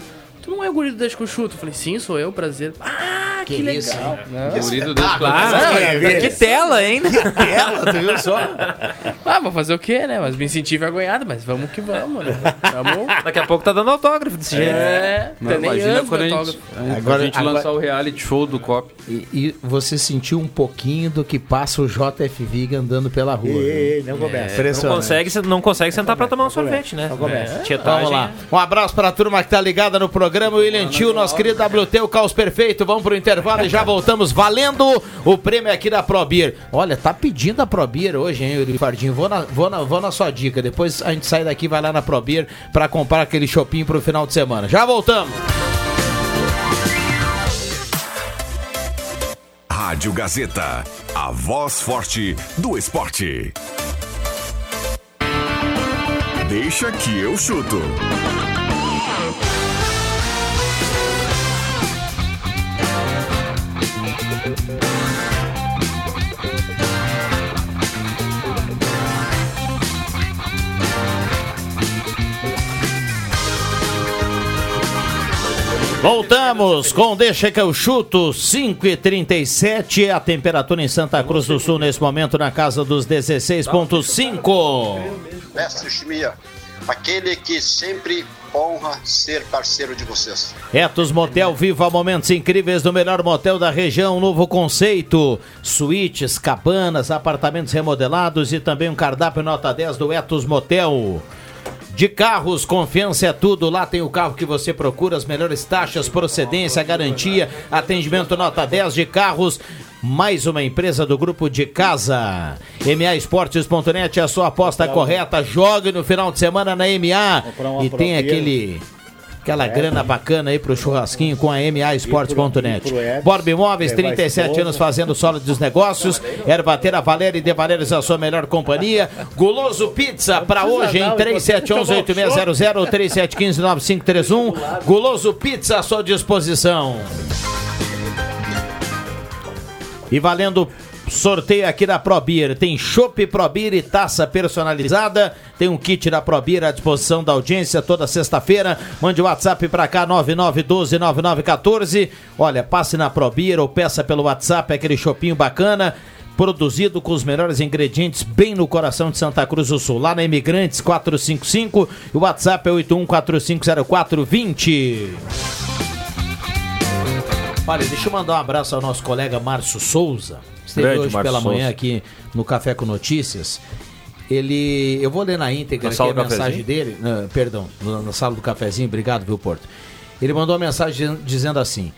Tu não é o guri do Chuto? Eu falei, sim, sou eu, prazer. Ah, que, Que legal. isso, Não. Guri do Ah, Claro. claro. Que tela, hein? Ela, tu viu só? Ah, vou fazer o quê, né? Mas me senti envergonhado, mas vamos que vamos, né? Vamos. Daqui a pouco tá dando autógrafo desse jeito. É, Não, tá nem imagina quando a gente, autógrafo. a Agora- gente agora- lançar o reality show do COP. E, e você sentiu um pouquinho do que passa o JF Vig andando pela rua. né? Ei, não começa. Não consegue, não consegue sentar pra tomar um sorvete, né? Não começa. Vamos lá. Um abraço pra turma que tá ligada no programa. O William Tio, nosso querido WT, o Caos Perfeito. Vamos pro intervalo e já voltamos valendo o prêmio aqui da ProBeer. Olha, tá pedindo a ProBeer hoje, hein, Yuri Fardinho? Vou na, vou, na, vou na sua dica. Depois a gente sai daqui vai lá na ProBeer pra comprar aquele shopping pro final de semana. Já voltamos. Rádio Gazeta, a voz forte do esporte. Deixa que eu chuto. Voltamos com Deixa que eu chuto, 5 e 37 a temperatura em Santa Cruz do Sul nesse momento na casa dos 16.5. Mestre Chimia, aquele que sempre honra ser parceiro de vocês. Etos Motel viva momentos incríveis do melhor motel da região, novo conceito, suítes, cabanas, apartamentos remodelados e também um cardápio nota 10 do Etos Motel. De carros, confiança é tudo. Lá tem o carro que você procura, as melhores taxas, procedência, garantia, atendimento nota 10 de carros. Mais uma empresa do grupo de casa. MAEsportes.net, a sua aposta correta. Jogue no final de semana na MA. E tem aquele. Aquela grana bacana aí pro churrasquinho com a MAEsportes.net. Borba Imóveis, levar a 37 esposa. anos fazendo sólidos negócios. Ervatera Valéria e De Valérios, a sua melhor companhia. Guloso Pizza para hoje em 3711-8600 ou 3715-9531. Guloso Pizza à sua disposição. E valendo sorteio aqui da ProBeer. Tem chopp ProBeer e taça personalizada. Tem um kit da ProBeer à disposição da audiência toda sexta-feira. Mande o WhatsApp pra cá 99129914. Olha, passe na ProBeer ou peça pelo WhatsApp aquele chopinho bacana. Produzido com os melhores ingredientes bem no coração de Santa Cruz do Sul. Lá na Imigrantes 455. E o WhatsApp é 81450420. Olha, deixa eu mandar um abraço ao nosso colega Márcio Souza. Esteve Grande hoje pela manhã Souza. aqui no Café com Notícias. Ele. Eu vou ler na íntegra Na aqui a mensagem dele. Não, perdão, na, sala do cafezinho, obrigado, viu, Porto? Ele mandou uma mensagem dizendo- dizendo assim.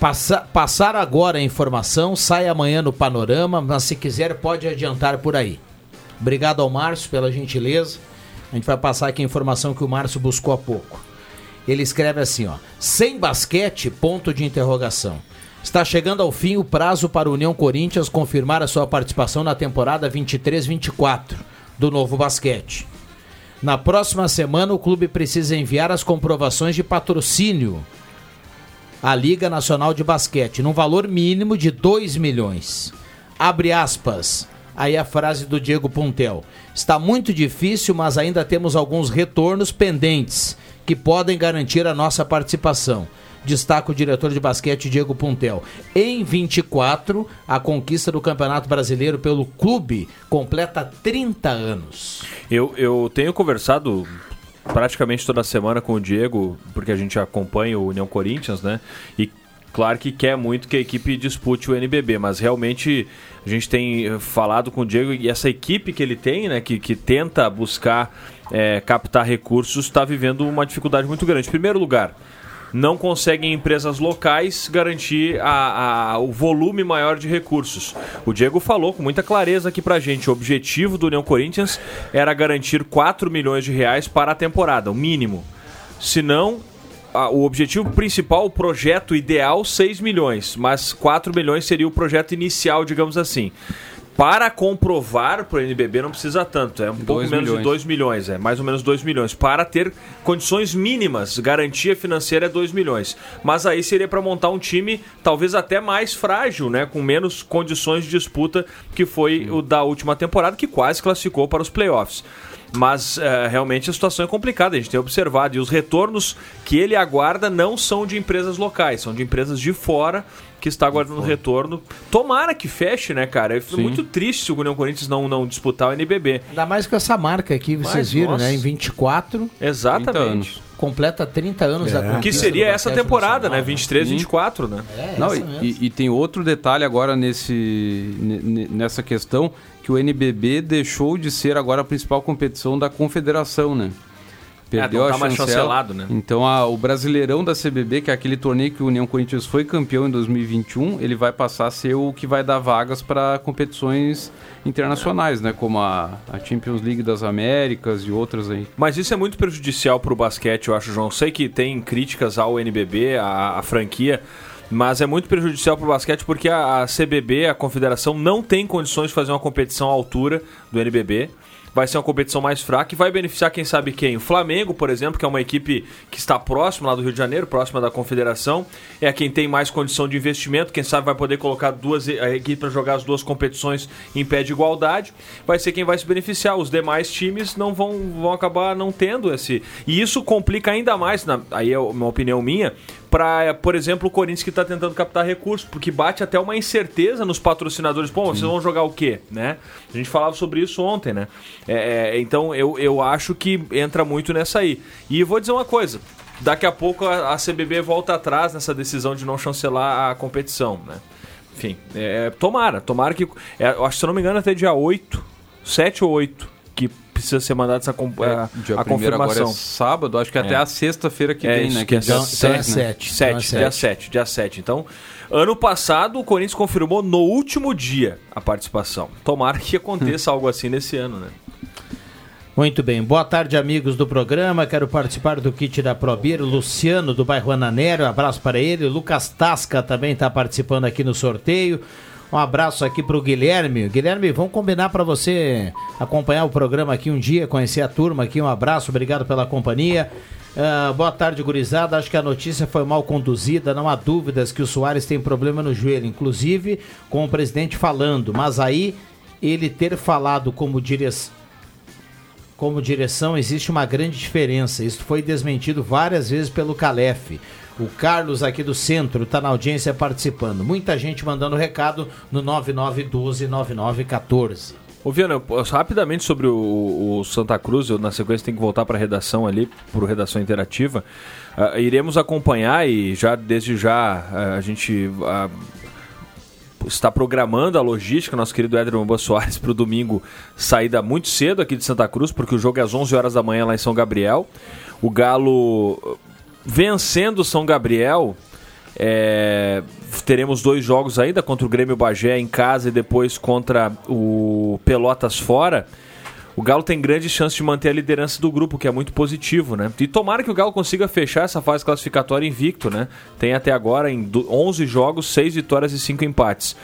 Passa, passar agora a informação, sai amanhã no panorama, mas se quiser pode adiantar por aí. Obrigado ao Márcio pela gentileza. A gente vai passar aqui a informação que o Márcio buscou há pouco. Ele escreve assim, ó: sem basquete, ponto de interrogação. Está chegando ao fim o prazo para o União Corinthians confirmar a sua participação na temporada 23-24 do novo basquete. Na próxima semana, o clube precisa enviar as comprovações de patrocínio à Liga Nacional de Basquete, num valor mínimo de 2 milhões. Abre aspas. Aí a frase do Diego Puntel. Está muito difícil, mas ainda temos alguns retornos pendentes que podem garantir a nossa participação. Destaca o diretor de basquete Diego Puntel. Em 24, a conquista do Campeonato Brasileiro pelo clube completa 30 anos. Eu, eu tenho conversado praticamente toda semana com o Diego, porque a gente acompanha o União Corinthians, né? E claro que quer muito que a equipe dispute o NBB, mas realmente a gente tem eh, falado com o Diego e essa equipe que ele tem, né, que, que tenta buscar eh, captar recursos, está vivendo uma dificuldade muito grande. Em primeiro lugar, não conseguem empresas locais garantir a- a- o volume maior de recursos. O Diego falou com muita clareza aqui pra gente, o objetivo do União Corinthians era garantir 4 milhões de reais para a temporada, o mínimo. Se não, a- o objetivo principal, o projeto ideal, 6 milhões, mas 4 milhões seria o projeto inicial, digamos assim. Para comprovar para o NBB não precisa tanto, é um pouco menos de milhões. 2 milhões, é mais ou menos 2 milhões. Para ter condições mínimas, garantia financeira é 2 milhões. Mas aí seria para montar um time talvez até mais frágil, né? Com menos condições de disputa, que foi o da última temporada, que quase classificou para os playoffs. Mas eh, realmente a situação é complicada, a gente tem observado. E os retornos que ele aguarda não são de empresas locais, são de empresas de fora que está aguardando retorno. Tomara que feche, né, cara? É muito triste se o União Corinthians não, não disputar o NBB. Ainda mais com essa marca aqui, vocês Mas, viram, nossa. né? Em 24, Exatamente. completa 30 anos da Que seria essa temporada, né? nacional, 23, 24, né? É, Não, essa e, mesmo. e- e tem outro detalhe agora nesse, ne- ne- nessa questão, que o NBB deixou de ser agora a principal competição da confederação, né? Perdeu não tá a chancela. né? Então a- o Brasileirão da CBB, que é aquele torneio que o União Corinthians foi campeão em 2021, ele vai passar a ser o que vai dar vagas para competições internacionais, né? Como a, a Champions League das Américas e outras aí. Mas isso é muito prejudicial pro basquete, eu acho, João. Sei que tem críticas ao NBB, à franquia, mas é muito prejudicial pro basquete porque a, a CBB, a confederação, não tem condições de fazer uma competição à altura do NBB. Vai ser uma competição mais fraca e vai beneficiar quem sabe quem. O Flamengo, por exemplo, que é uma equipe que está próxima lá do Rio de Janeiro, próxima da confederação, é quem tem mais condição de investimento. Quem sabe vai poder colocar duas a equipe para jogar as duas competições em pé de igualdade. Vai ser quem vai se beneficiar. Os demais times não vão, vão acabar não tendo esse. E isso complica ainda mais, na- aí é uma opinião minha, para, por exemplo, o Corinthians que está tentando captar recursos, porque bate até uma incerteza nos patrocinadores. Pô, vocês vão jogar o quê? Né? A gente falava sobre isso ontem, né? É, é, então eu, eu acho que entra muito nessa aí. E vou dizer uma coisa. Daqui a pouco a, a CBB volta atrás nessa decisão de não chancelar a competição, né? Enfim, é, tomara, tomara que. é, acho, se eu não me engano, até dia 8, 7 ou 8, que precisa ser mandada essa com- a, Dia a agora confirmação. é sábado, acho que até É. a sexta-feira que É vem, isso, né? que é dia Então- então é sete, né? 7. 7, dia 7, dia 7. Então, ano passado o Corinthians confirmou no último dia a participação. Tomara que aconteça algo assim nesse ano, né? Muito bem. Boa tarde, amigos do programa. Quero participar do kit da Probir. Luciano, do bairro Ananero. Um abraço para ele. Lucas Tasca também está participando aqui no sorteio. Um abraço aqui para o Guilherme. Guilherme, vamos combinar para você acompanhar o programa aqui um dia, conhecer a turma aqui. Um abraço, obrigado pela companhia. Ah, boa tarde, gurizada. Acho que a notícia foi mal conduzida. Não há dúvidas que o Soares tem problema no joelho, inclusive com o presidente falando. Mas aí ele ter falado como direção como direção existe uma grande diferença. Isso foi desmentido várias vezes pelo Calef. O Carlos aqui do centro está na audiência participando. Muita gente mandando recado no 99129914. Ô, Viana, rapidamente sobre o, o Santa Cruz, eu na sequência tenho que voltar para a redação ali, para redação interativa. Ah, iremos acompanhar e já desde já ah, a gente ah, está programando a logística, nosso querido Éder Boa Soares, para o domingo, saída muito cedo aqui de Santa Cruz, porque o jogo é às 11 horas da manhã lá em São Gabriel. O Galo vencendo São Gabriel. é, teremos dois jogos ainda contra o Grêmio Bagé em casa e depois contra o Pelotas fora. O Galo tem grande chance de manter a liderança do grupo, que é muito positivo, né? E tomara que o Galo consiga fechar essa fase classificatória invicto, né? Tem até agora em do- 11 jogos, 6 vitórias e 5 empates.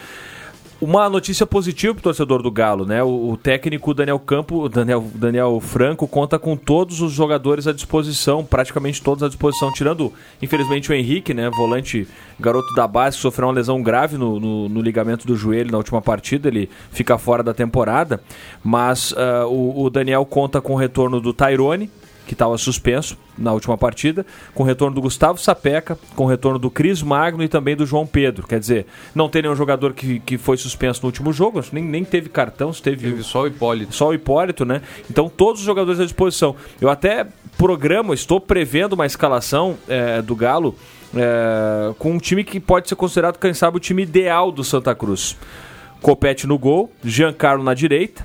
Uma notícia positiva para o torcedor do Galo, né? O, o técnico Daniel Campo, Daniel, Daniel Franco, conta com todos os jogadores à disposição, praticamente todos à disposição, tirando, infelizmente, o Henrique, né? Volante garoto da base, que sofreu uma lesão grave no, no- no ligamento do joelho na última partida, ele fica fora da temporada. Mas ah, o, o Daniel conta com o retorno do Tyrone, que estava suspenso na última partida, com o retorno do Gustavo Sapeca, com o retorno do Cris Magno e também do João Pedro. Quer dizer, não tem nenhum jogador que, que foi suspenso no último jogo, nem, nem teve cartão, teve, Teve só o Hipólito. só o Hipólito, né? Então todos os jogadores à disposição. Eu até programo, estou prevendo uma escalação eh, do Galo eh, com um time que pode ser considerado, quem sabe, o time ideal do Santa Cruz. Copete no gol, Giancarlo na direita,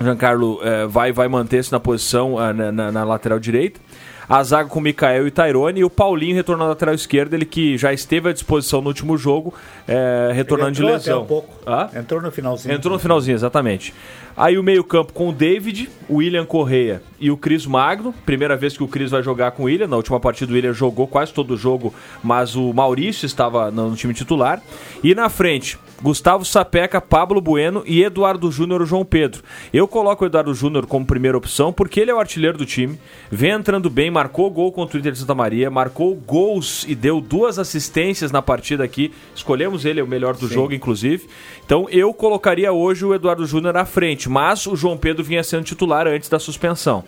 Giancarlo eh, vai, vai manter-se na posição ah, na, na- na lateral direita. A zaga com Mikael e Tairone e o Paulinho retornando na lateral esquerda, ele que já esteve à disposição no último jogo, eh, retornando de Entrou até lesão. um pouco. Hã? Entrou no finalzinho. Entrou no finalzinho, exatamente. Aí o meio-campo com o David, o William Correia e o Cris Magno. Primeira vez que o Cris vai jogar com o William. Na última partida o William jogou quase todo o jogo, mas o Maurício estava no time titular. E na frente, Gustavo Sapeca, Pablo Bueno e Eduardo Júnior João Pedro. Eu coloco o Eduardo Júnior como primeira opção porque ele é o artilheiro do time, vem entrando bem, marcou gol contra o Inter de Santa Maria, marcou gols e deu duas assistências na partida aqui. Escolhemos ele, o melhor do jogo, inclusive. Então eu colocaria hoje o Eduardo Júnior à frente, mas o João Pedro vinha sendo titular antes da suspensão.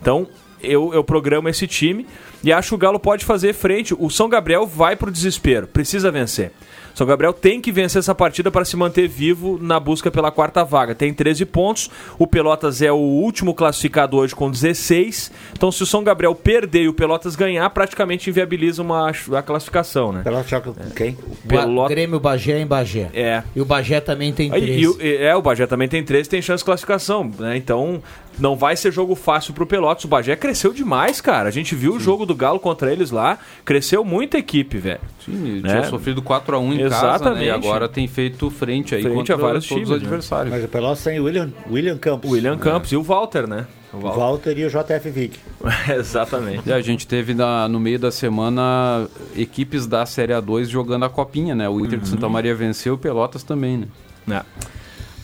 Então eu, eu programo esse time e acho que o Galo pode fazer frente. O São Gabriel vai pro desespero, precisa vencer. São Gabriel tem que vencer essa partida para se manter vivo na busca pela quarta vaga. Tem 13 pontos. O Pelotas é o último classificado hoje com 16. Então, se o São Gabriel perder e o Pelotas ganhar, praticamente inviabiliza uma, a classificação, né? Pelotas joga com quem? Pelota... Grêmio Bagé em Bagé. É. E o Bagé também tem Aí, 13. e o- e- é, o Bagé também tem 13 tem chance de classificação, né? Então, não vai ser jogo fácil pro Pelotas. O Bagé cresceu demais, cara. A gente viu o jogo do Galo contra eles lá. Cresceu muito a equipe, velho. Sim, Né? tinha sofrido 4x1 em casa, né? Exatamente. E agora tem feito frente aí Frente contra a vários todos times, os né? adversários. Mas o Pelotas tem o William, William Campos. William Campos e o Walter, né? O O Walter e o JF Vick. Exatamente. E a gente teve na- no meio da semana equipes da Série A2 jogando a copinha, né? O Inter de Santa Maria venceu, o Pelotas também, né?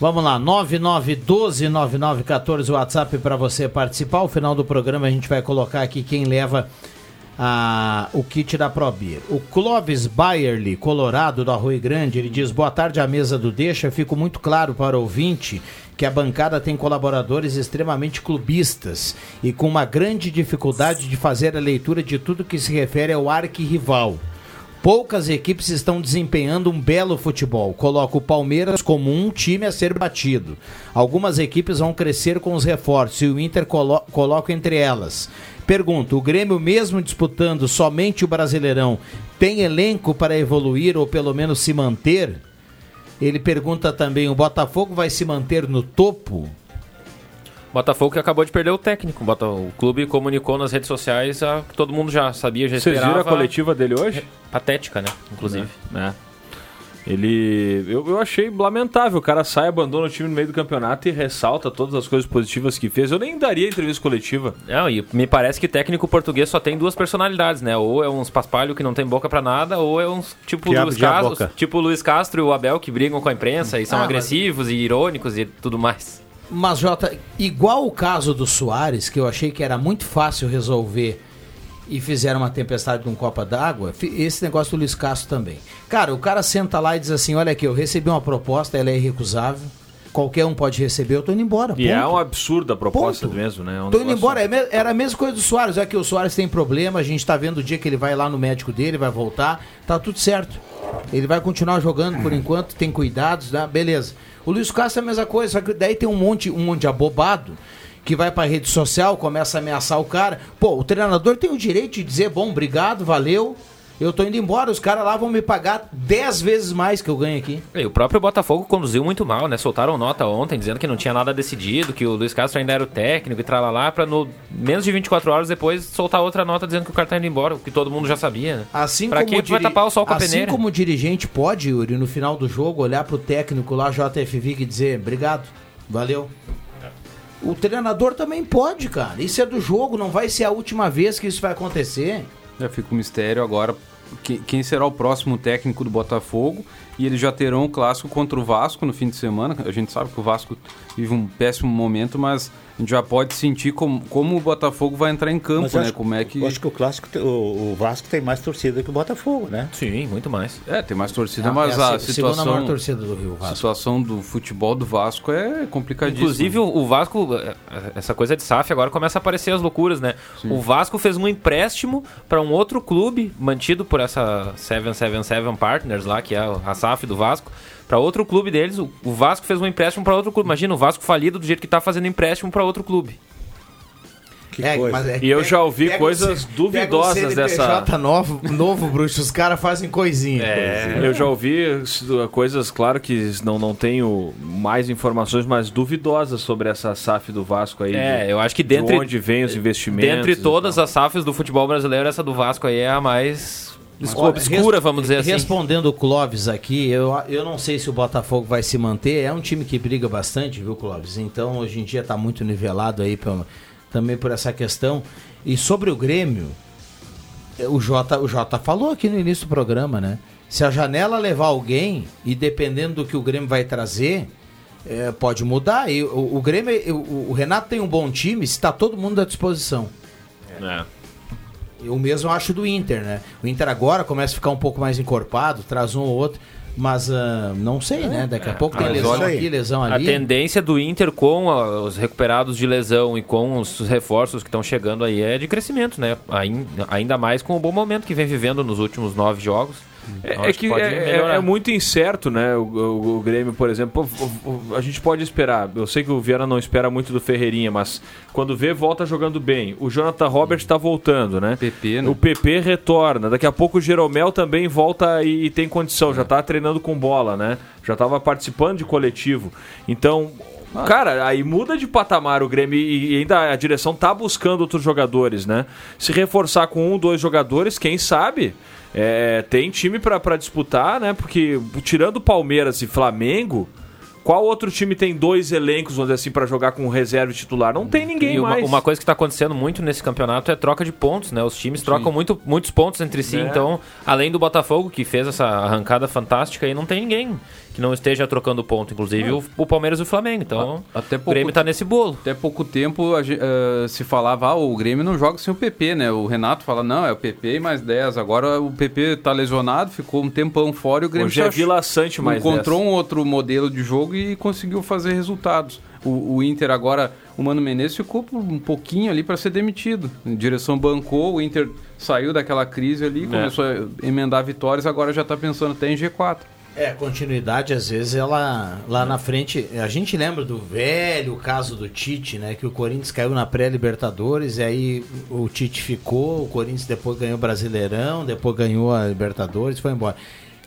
Vamos lá, 9912-9914, o WhatsApp para você participar. Ao final do programa a gente vai colocar aqui quem leva a, o kit da ProBeer. O Clóvis Bayerly, Colorado, do Arroio Grande, ele diz, boa tarde à mesa do Deixa, fico muito claro para o ouvinte que a bancada tem colaboradores extremamente clubistas e com uma grande dificuldade de fazer a leitura de tudo que se refere ao arquirrival. Poucas equipes estão desempenhando um belo futebol. Coloco o Palmeiras como um time a ser batido. Algumas equipes vão crescer com os reforços e o Inter colo coloca entre elas. Pergunto: o Grêmio, mesmo disputando somente o Brasileirão, tem elenco para evoluir ou pelo menos se manter? Ele pergunta também: o Botafogo vai se manter no topo? Botafogo que acabou de perder o técnico. O clube comunicou nas redes sociais a, que todo mundo já sabia, já Vocês esperava. viram a coletiva dele hoje? Patética, né? Inclusive. É. Ele. Eu, eu achei lamentável. O cara sai, abandona o time no meio do campeonato e ressalta todas as coisas positivas que fez. Eu nem daria entrevista coletiva. Não, e me parece que técnico português só tem duas personalidades, né? Ou é uns paspalho que não tem boca pra nada, ou é uns tipo Que Luiz Castro, tipo o Luiz Castro e o Abel que brigam com a imprensa e são Ah, mas- agressivos e irônicos e tudo mais. Mas, Jota, igual o caso do Soares, que eu achei que era muito fácil resolver e fizeram uma tempestade com copa d'água, esse negócio do Luiz Castro também. Cara, o cara senta lá e diz assim: olha aqui, eu recebi uma proposta, ela é irrecusável, qualquer um pode receber, eu tô indo embora. E é ponto. um absurdo a proposta Ponto. mesmo, né? É um Tô indo embora, é era a mesma coisa do Soares, é que o Soares tem problema, a gente tá vendo o dia que ele vai lá no médico dele, vai voltar, tá tudo certo. Ele vai continuar jogando por enquanto, tem cuidados, né? beleza. O Luiz Castro é a mesma coisa, só que daí tem um monte, um monte de abobado que vai pra rede social, começa a ameaçar o cara. Pô, o treinador tem o direito de dizer, bom, obrigado, valeu, eu tô indo embora, os caras lá vão me pagar 10 vezes mais que eu ganho aqui. E o próprio Botafogo conduziu muito mal, né? Soltaram nota ontem dizendo que não tinha nada decidido, que o Luiz Castro ainda era o técnico e tralalá, pra no menos de 24 horas depois soltar outra nota dizendo que o cara tá indo embora, o que todo mundo já sabia, né? Assim pra como que vai diri- tapar o sol com a assim peneira? como o dirigente pode, Yuri, no final do jogo, olhar pro técnico lá, JFV, e dizer obrigado, valeu. O treinador também pode, cara. Isso é do jogo, não vai ser a última vez que isso vai acontecer. Já fica o mistério agora que- quem será o próximo técnico do Botafogo. E eles já terão o clássico contra o Vasco no fim de semana. A gente sabe que o Vasco vive um péssimo momento, mas a gente já pode sentir como, como o Botafogo vai entrar em campo, Mas né? acho- Como é que. Eu acho que o clássico, o, o Vasco tem mais torcida que o Botafogo, né? Sim, muito mais. É, tem mais torcida, É, mas é a a situação. maior torcida do Rio, A Vasco. situação do futebol do Vasco é complicadíssima. Inclusive, o Vasco, eh, essa coisa de SAF agora começa a aparecer as loucuras, né? O Vasco fez um empréstimo para um outro clube, mantido por essa 777 Partners lá, que é a SAF do Vasco, para outro clube deles. O o Vasco fez um empréstimo para outro clube. Imagina, o Vasco falido do jeito que tá fazendo empréstimo para outro clube. Que É, coisa. mas é- E eu já ouvi pega coisas o duvidosas pega o dessa. Novo, novo, bruxo, os caras fazem coisinha. É, eu já ouvi coisas, claro que não, não tenho mais informações, mas duvidosas sobre essa SAF do Vasco aí. É, de- eu acho que de dentre, onde vem os investimentos. dentre todas as SAFs do futebol brasileiro, essa do Vasco aí é a mais obscura, vamos dizer assim. Respondendo o Clóvis aqui, eu, eu não sei se o Botafogo vai se manter. É um time que briga bastante, viu, Clóvis? Então, hoje em dia tá muito nivelado aí pelo- também por essa questão. E sobre o Grêmio, o Jota, o Jota falou aqui no início do programa, né? Se a janela levar alguém, e dependendo do que o Grêmio vai trazer, é, pode mudar. E o, o Grêmio, o, o Renato tem um bom time, está todo mundo à disposição. É. Eu mesmo acho do Inter, né? O Inter agora começa a ficar um pouco mais encorpado, traz um ou outro. Mas ah, não sei, né? Daqui a pouco tem Mas lesão aqui, lesão A ali. tendência do Inter com a- os recuperados de lesão e com os reforços que estão chegando aí é de crescimento, né? Ain- Ainda mais com o bom momento que vem vivendo nos últimos nove jogos. É, Então, é acho que pode é, é- é muito incerto, né? O, o- o Grêmio, por exemplo, o- a gente pode esperar. Eu sei que o Viana não espera muito do Ferreirinha, mas quando vê, volta jogando bem. O Jonathan Robert está voltando, né? PP, né? O PP retorna. Daqui a pouco o Jeromel também volta e, e tem condição. Já tá treinando com bola, né? Já estava participando de coletivo. Então. Cara, aí muda de patamar o Grêmio e e ainda a direção tá buscando outros jogadores, né? Se reforçar com um, dois jogadores, quem sabe? É, tem time pra pra disputar, né? Porque tirando Palmeiras e Flamengo, qual outro time tem dois elencos, vamos dizer assim, pra jogar com reserva e titular? Não tem ninguém E uma, mais. uma coisa que está acontecendo muito nesse campeonato é troca de pontos, né? Os times trocam muito, muitos pontos entre si. É. Então, além do Botafogo, que fez essa arrancada fantástica, aí não tem ninguém que não esteja trocando ponto. Inclusive o, o Palmeiras e o Flamengo. Então, Até o Grêmio está nesse bolo. Até pouco tempo a eh, se falava, ah, o Grêmio não joga sem o PP, né? O Renato fala, não, é o PP e mais 10. Agora o PP tá lesionado, ficou um tempão fora e o Grêmio Hoje é só Vila Sante mais encontrou 10. um outro modelo de jogo e conseguiu fazer resultados. O, o Inter agora, o Mano Menezes ficou por um pouquinho ali para ser demitido. A direção bancou, o Inter saiu daquela crise ali, começou a emendar vitórias, agora já tá pensando até em G4. É, continuidade, às vezes, ela lá na frente. A gente lembra do velho caso do Tite, né? Que o Corinthians caiu na pré-Libertadores, e aí o Tite ficou, o Corinthians depois ganhou o Brasileirão, depois ganhou a Libertadores, foi embora.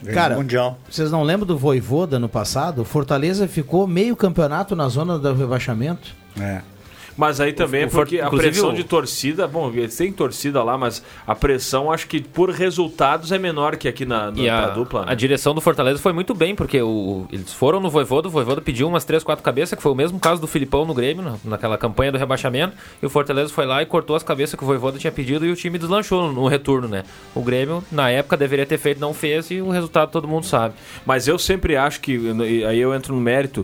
Ganhou Cara, Mundial. vocês não lembram do Voivoda no passado? O Fortaleza ficou meio campeonato na zona do rebaixamento. É. Mas aí também O- é o For- porque a pressão o- de torcida, bom, eles têm torcida lá, mas a pressão acho que por resultados é menor que aqui na, na a, dupla. né? a direção do Fortaleza foi muito bem, porque o, eles foram no Voivoda, o Voivoda pediu umas 3, 4 cabeças, que foi o mesmo caso do Filipão no Grêmio, na- naquela campanha do rebaixamento, e o Fortaleza foi lá e cortou as cabeças que o Voivoda tinha pedido e o time deslanchou no, no retorno, né? O Grêmio, na época, deveria ter feito, não fez, e o resultado todo mundo sabe. Mas eu sempre acho que, aí eu entro no mérito,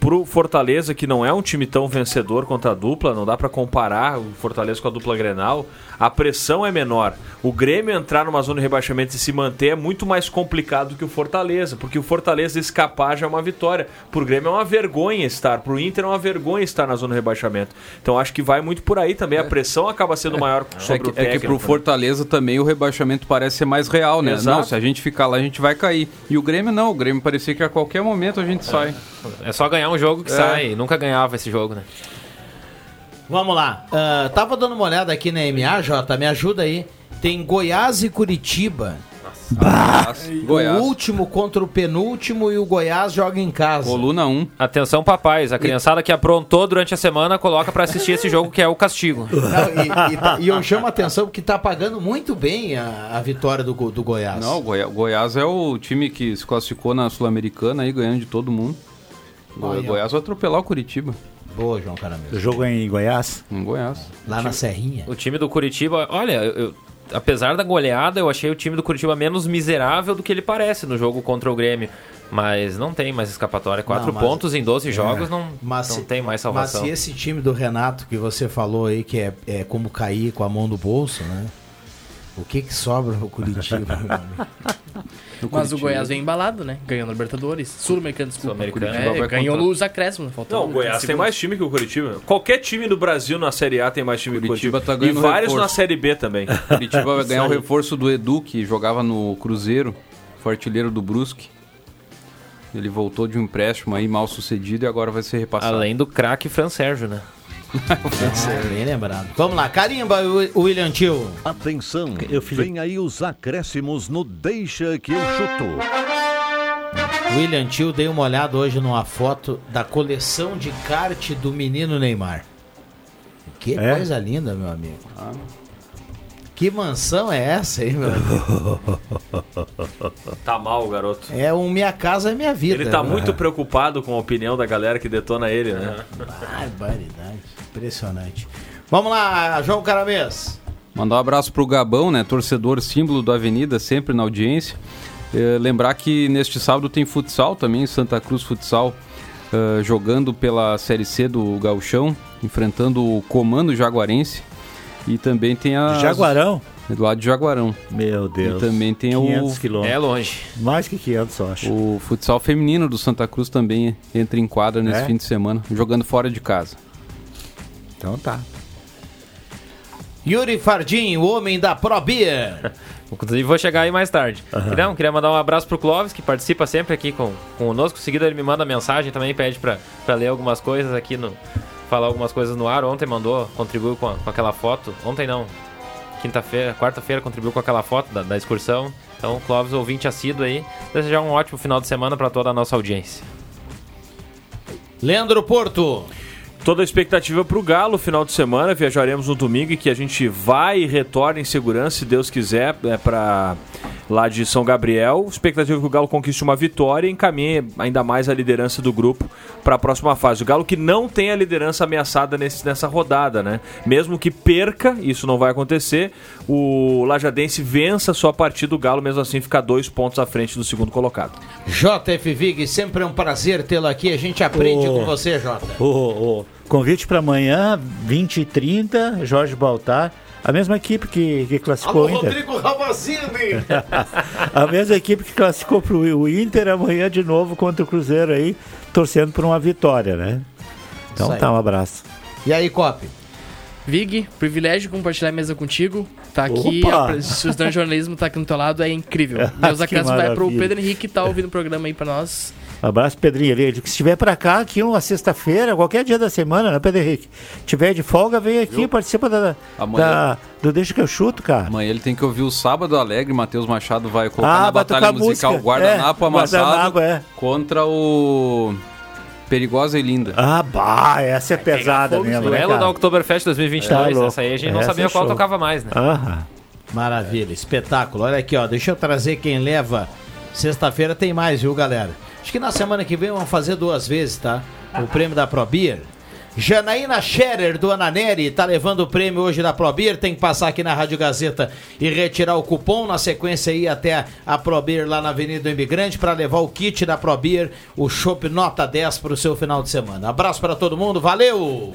pro Fortaleza, que não é um time tão vencedor quanto a dupla, não dá pra comparar o Fortaleza com a dupla Grenal, a pressão é menor. O Grêmio entrar numa zona de rebaixamento e se manter é muito mais complicado que o Fortaleza, porque o Fortaleza escapar já é uma vitória. Pro Grêmio é uma vergonha estar, pro Inter é uma vergonha estar na zona de rebaixamento. Então acho que vai muito por aí também, a pressão acaba sendo maior É sobre que, o é técnico. que pro né? Fortaleza também o rebaixamento parece ser mais real, né? Exato. Não, se a gente ficar lá, a gente vai cair. E o Grêmio não, o Grêmio parecia que a qualquer momento a gente sai. É só ganhar um jogo que É. sai, nunca ganhava esse jogo, né? Vamos lá. Ah, tava dando uma olhada aqui na MA, Jota, me ajuda aí. Tem Goiás e Curitiba. Goiás. O último contra o penúltimo e o Goiás joga em casa. Coluna 1. Atenção, papais, a criançada que aprontou durante a semana coloca pra assistir esse jogo que é o castigo. Não, e, e tá- e eu chamo a atenção porque tá pagando muito bem a, a vitória do, do Goiás. Não, o Goi- Goiás é o time que se classificou na Sul-Americana aí, ganhando de todo mundo. O. Goiás vai atropelar o Curitiba. Boa, João Caramelo. O jogo é em Goiás? Em Goiás. Lá na Serrinha. O time do Curitiba, olha, eu- eu- apesar da goleada, eu achei o time do Curitiba menos miserável do que ele parece no jogo contra o Grêmio. Mas não tem mais escapatória. Quatro Não, mas- pontos em 12 jogos não, Mas não se- tem mais salvação. Mas se esse time do Renato que você falou aí, que é, é como cair com a mão no bolso, né? O que que sobra no Curitiba? Mas o Goiás vem embalado, né? Ganhou na Libertadores. Sul-Americano, desculpa. Sul-Americano. É, Curitiba ganhou contra- nos acréscimos. Faltou Não, o Goiás tem mais time que o Curitiba. Qualquer time do Brasil na Série A tem mais time que o Curitiba Curitiba. tá ganhando e vários reforço. na Série B também. Curitiba vai ganhar o aí. reforço do Edu, que jogava no Cruzeiro, foi artilheiro do Brusque. Ele voltou de um empréstimo aí mal sucedido e agora vai ser repassado. Além do craque Fran Sérgio, né? É, bem lembrado. Vamos lá, carimba, o William Tio. Atenção, Eu fiz- vem aí os acréscimos no Deixa que eu chuto. William Tio, dei uma olhada hoje numa foto da coleção de kart do menino Neymar. Que É? coisa linda, meu amigo. Que mansão é essa aí, meu amigo? Tá mal, o garoto. É um Minha Casa é Minha Vida. Ele tá né? muito preocupado com a opinião da galera que detona ele, né? Barbaridade. Impressionante. Vamos lá, João Caramês. Mandar um abraço pro Gabão, né? Torcedor símbolo da Avenida, sempre na audiência. É, lembrar que neste sábado tem futsal também, Santa Cruz Futsal, eh, jogando pela Série C do Gauchão, enfrentando o Comando Jaguarense. E também tem a. Jaguarão? Do lado de Jaguarão. Meu Deus. E também tem 500 o. quilômetros. É longe. Mais que 500, eu acho. O futsal feminino do Santa Cruz também entra em quadra nesse É? fim de semana, jogando fora de casa. Então tá. Yuri Fardim, o homem da Pro Beer. Inclusive vou chegar aí mais tarde. Aham. Então, queria mandar um abraço pro Clóvis, que participa sempre aqui com, conosco. Seguido ele me manda mensagem também, pede pra, pra ler algumas coisas aqui no. Falar algumas coisas no ar. Ontem mandou, contribuiu com, a- com aquela foto. Ontem não. Quinta-feira, quarta-feira contribuiu com aquela foto da, da excursão. Então, Clóvis, ouvinte assíduo aí. Desejar um ótimo final de semana pra toda a nossa audiência. Leandro Porto. Toda a expectativa para o Galo, final de semana. Viajaremos no domingo e que a gente vai e retorne em segurança, se Deus quiser, é, para lá de São Gabriel. Expectativa que o Galo conquiste uma vitória e encaminhe ainda mais a liderança do grupo para a próxima fase. O Galo que não tem a liderança ameaçada nesse, nessa rodada, né? Mesmo que perca, isso não vai acontecer, o Lajadense vença sua partida, o Galo mesmo assim fica dois pontos à frente do segundo colocado. JF Vig, sempre é um prazer tê-lo aqui. A gente aprende Ô. com você, Jota. O, o convite para amanhã, 20 e 30, Jorge Baltar. A mesma equipe que, que classificou o Inter. Ramazini. A mesma equipe que classificou para o Inter amanhã de novo contra o Cruzeiro aí, torcendo por uma vitória, né? Então tá, um abraço. E aí, Cop? Vig, privilégio de compartilhar a mesa contigo. Tá aqui, a- se o jornalismo tá aqui no teu lado, é incrível. Meus acréscimos vai pro. Pedro Henrique que tá ouvindo o programa aí pra nós. Abraço, Pedrinho. Ele disse que se estiver para cá, aqui uma sexta-feira, qualquer dia da semana, né, Pedro Henrique? tiver de folga, vem aqui, participa da, Amanhã- da- do Deixa que eu chuto, cara. Amanhã ele tem que ouvir o Sábado Alegre, Matheus Machado vai colocar Ah, na vai batalha musical música. Guardanapo É, Amassado Guardanapo, é. contra o Perigosa e Linda. Ah, bah, essa é pesada mesmo, né, Duelo cara? da Oktoberfest 2022. Tá essa aí a gente não Essa sabia é qual show. tocava mais, né? Aham. Maravilha, espetáculo. Olha aqui, ó. Deixa eu trazer quem leva. Sexta-feira tem mais, viu, galera? Acho que na semana que vem vamos fazer duas vezes, tá? O prêmio da ProBeer. Janaína Scherer do Ananeri tá levando o prêmio hoje da ProBeer. Tem que passar aqui na Rádio Gazeta e retirar o cupom. Na sequência, ir até a ProBeer lá na Avenida do Imigrante para levar o kit da ProBeer, o Chopp Nota 10 para o seu final de semana. Abraço para todo mundo, valeu!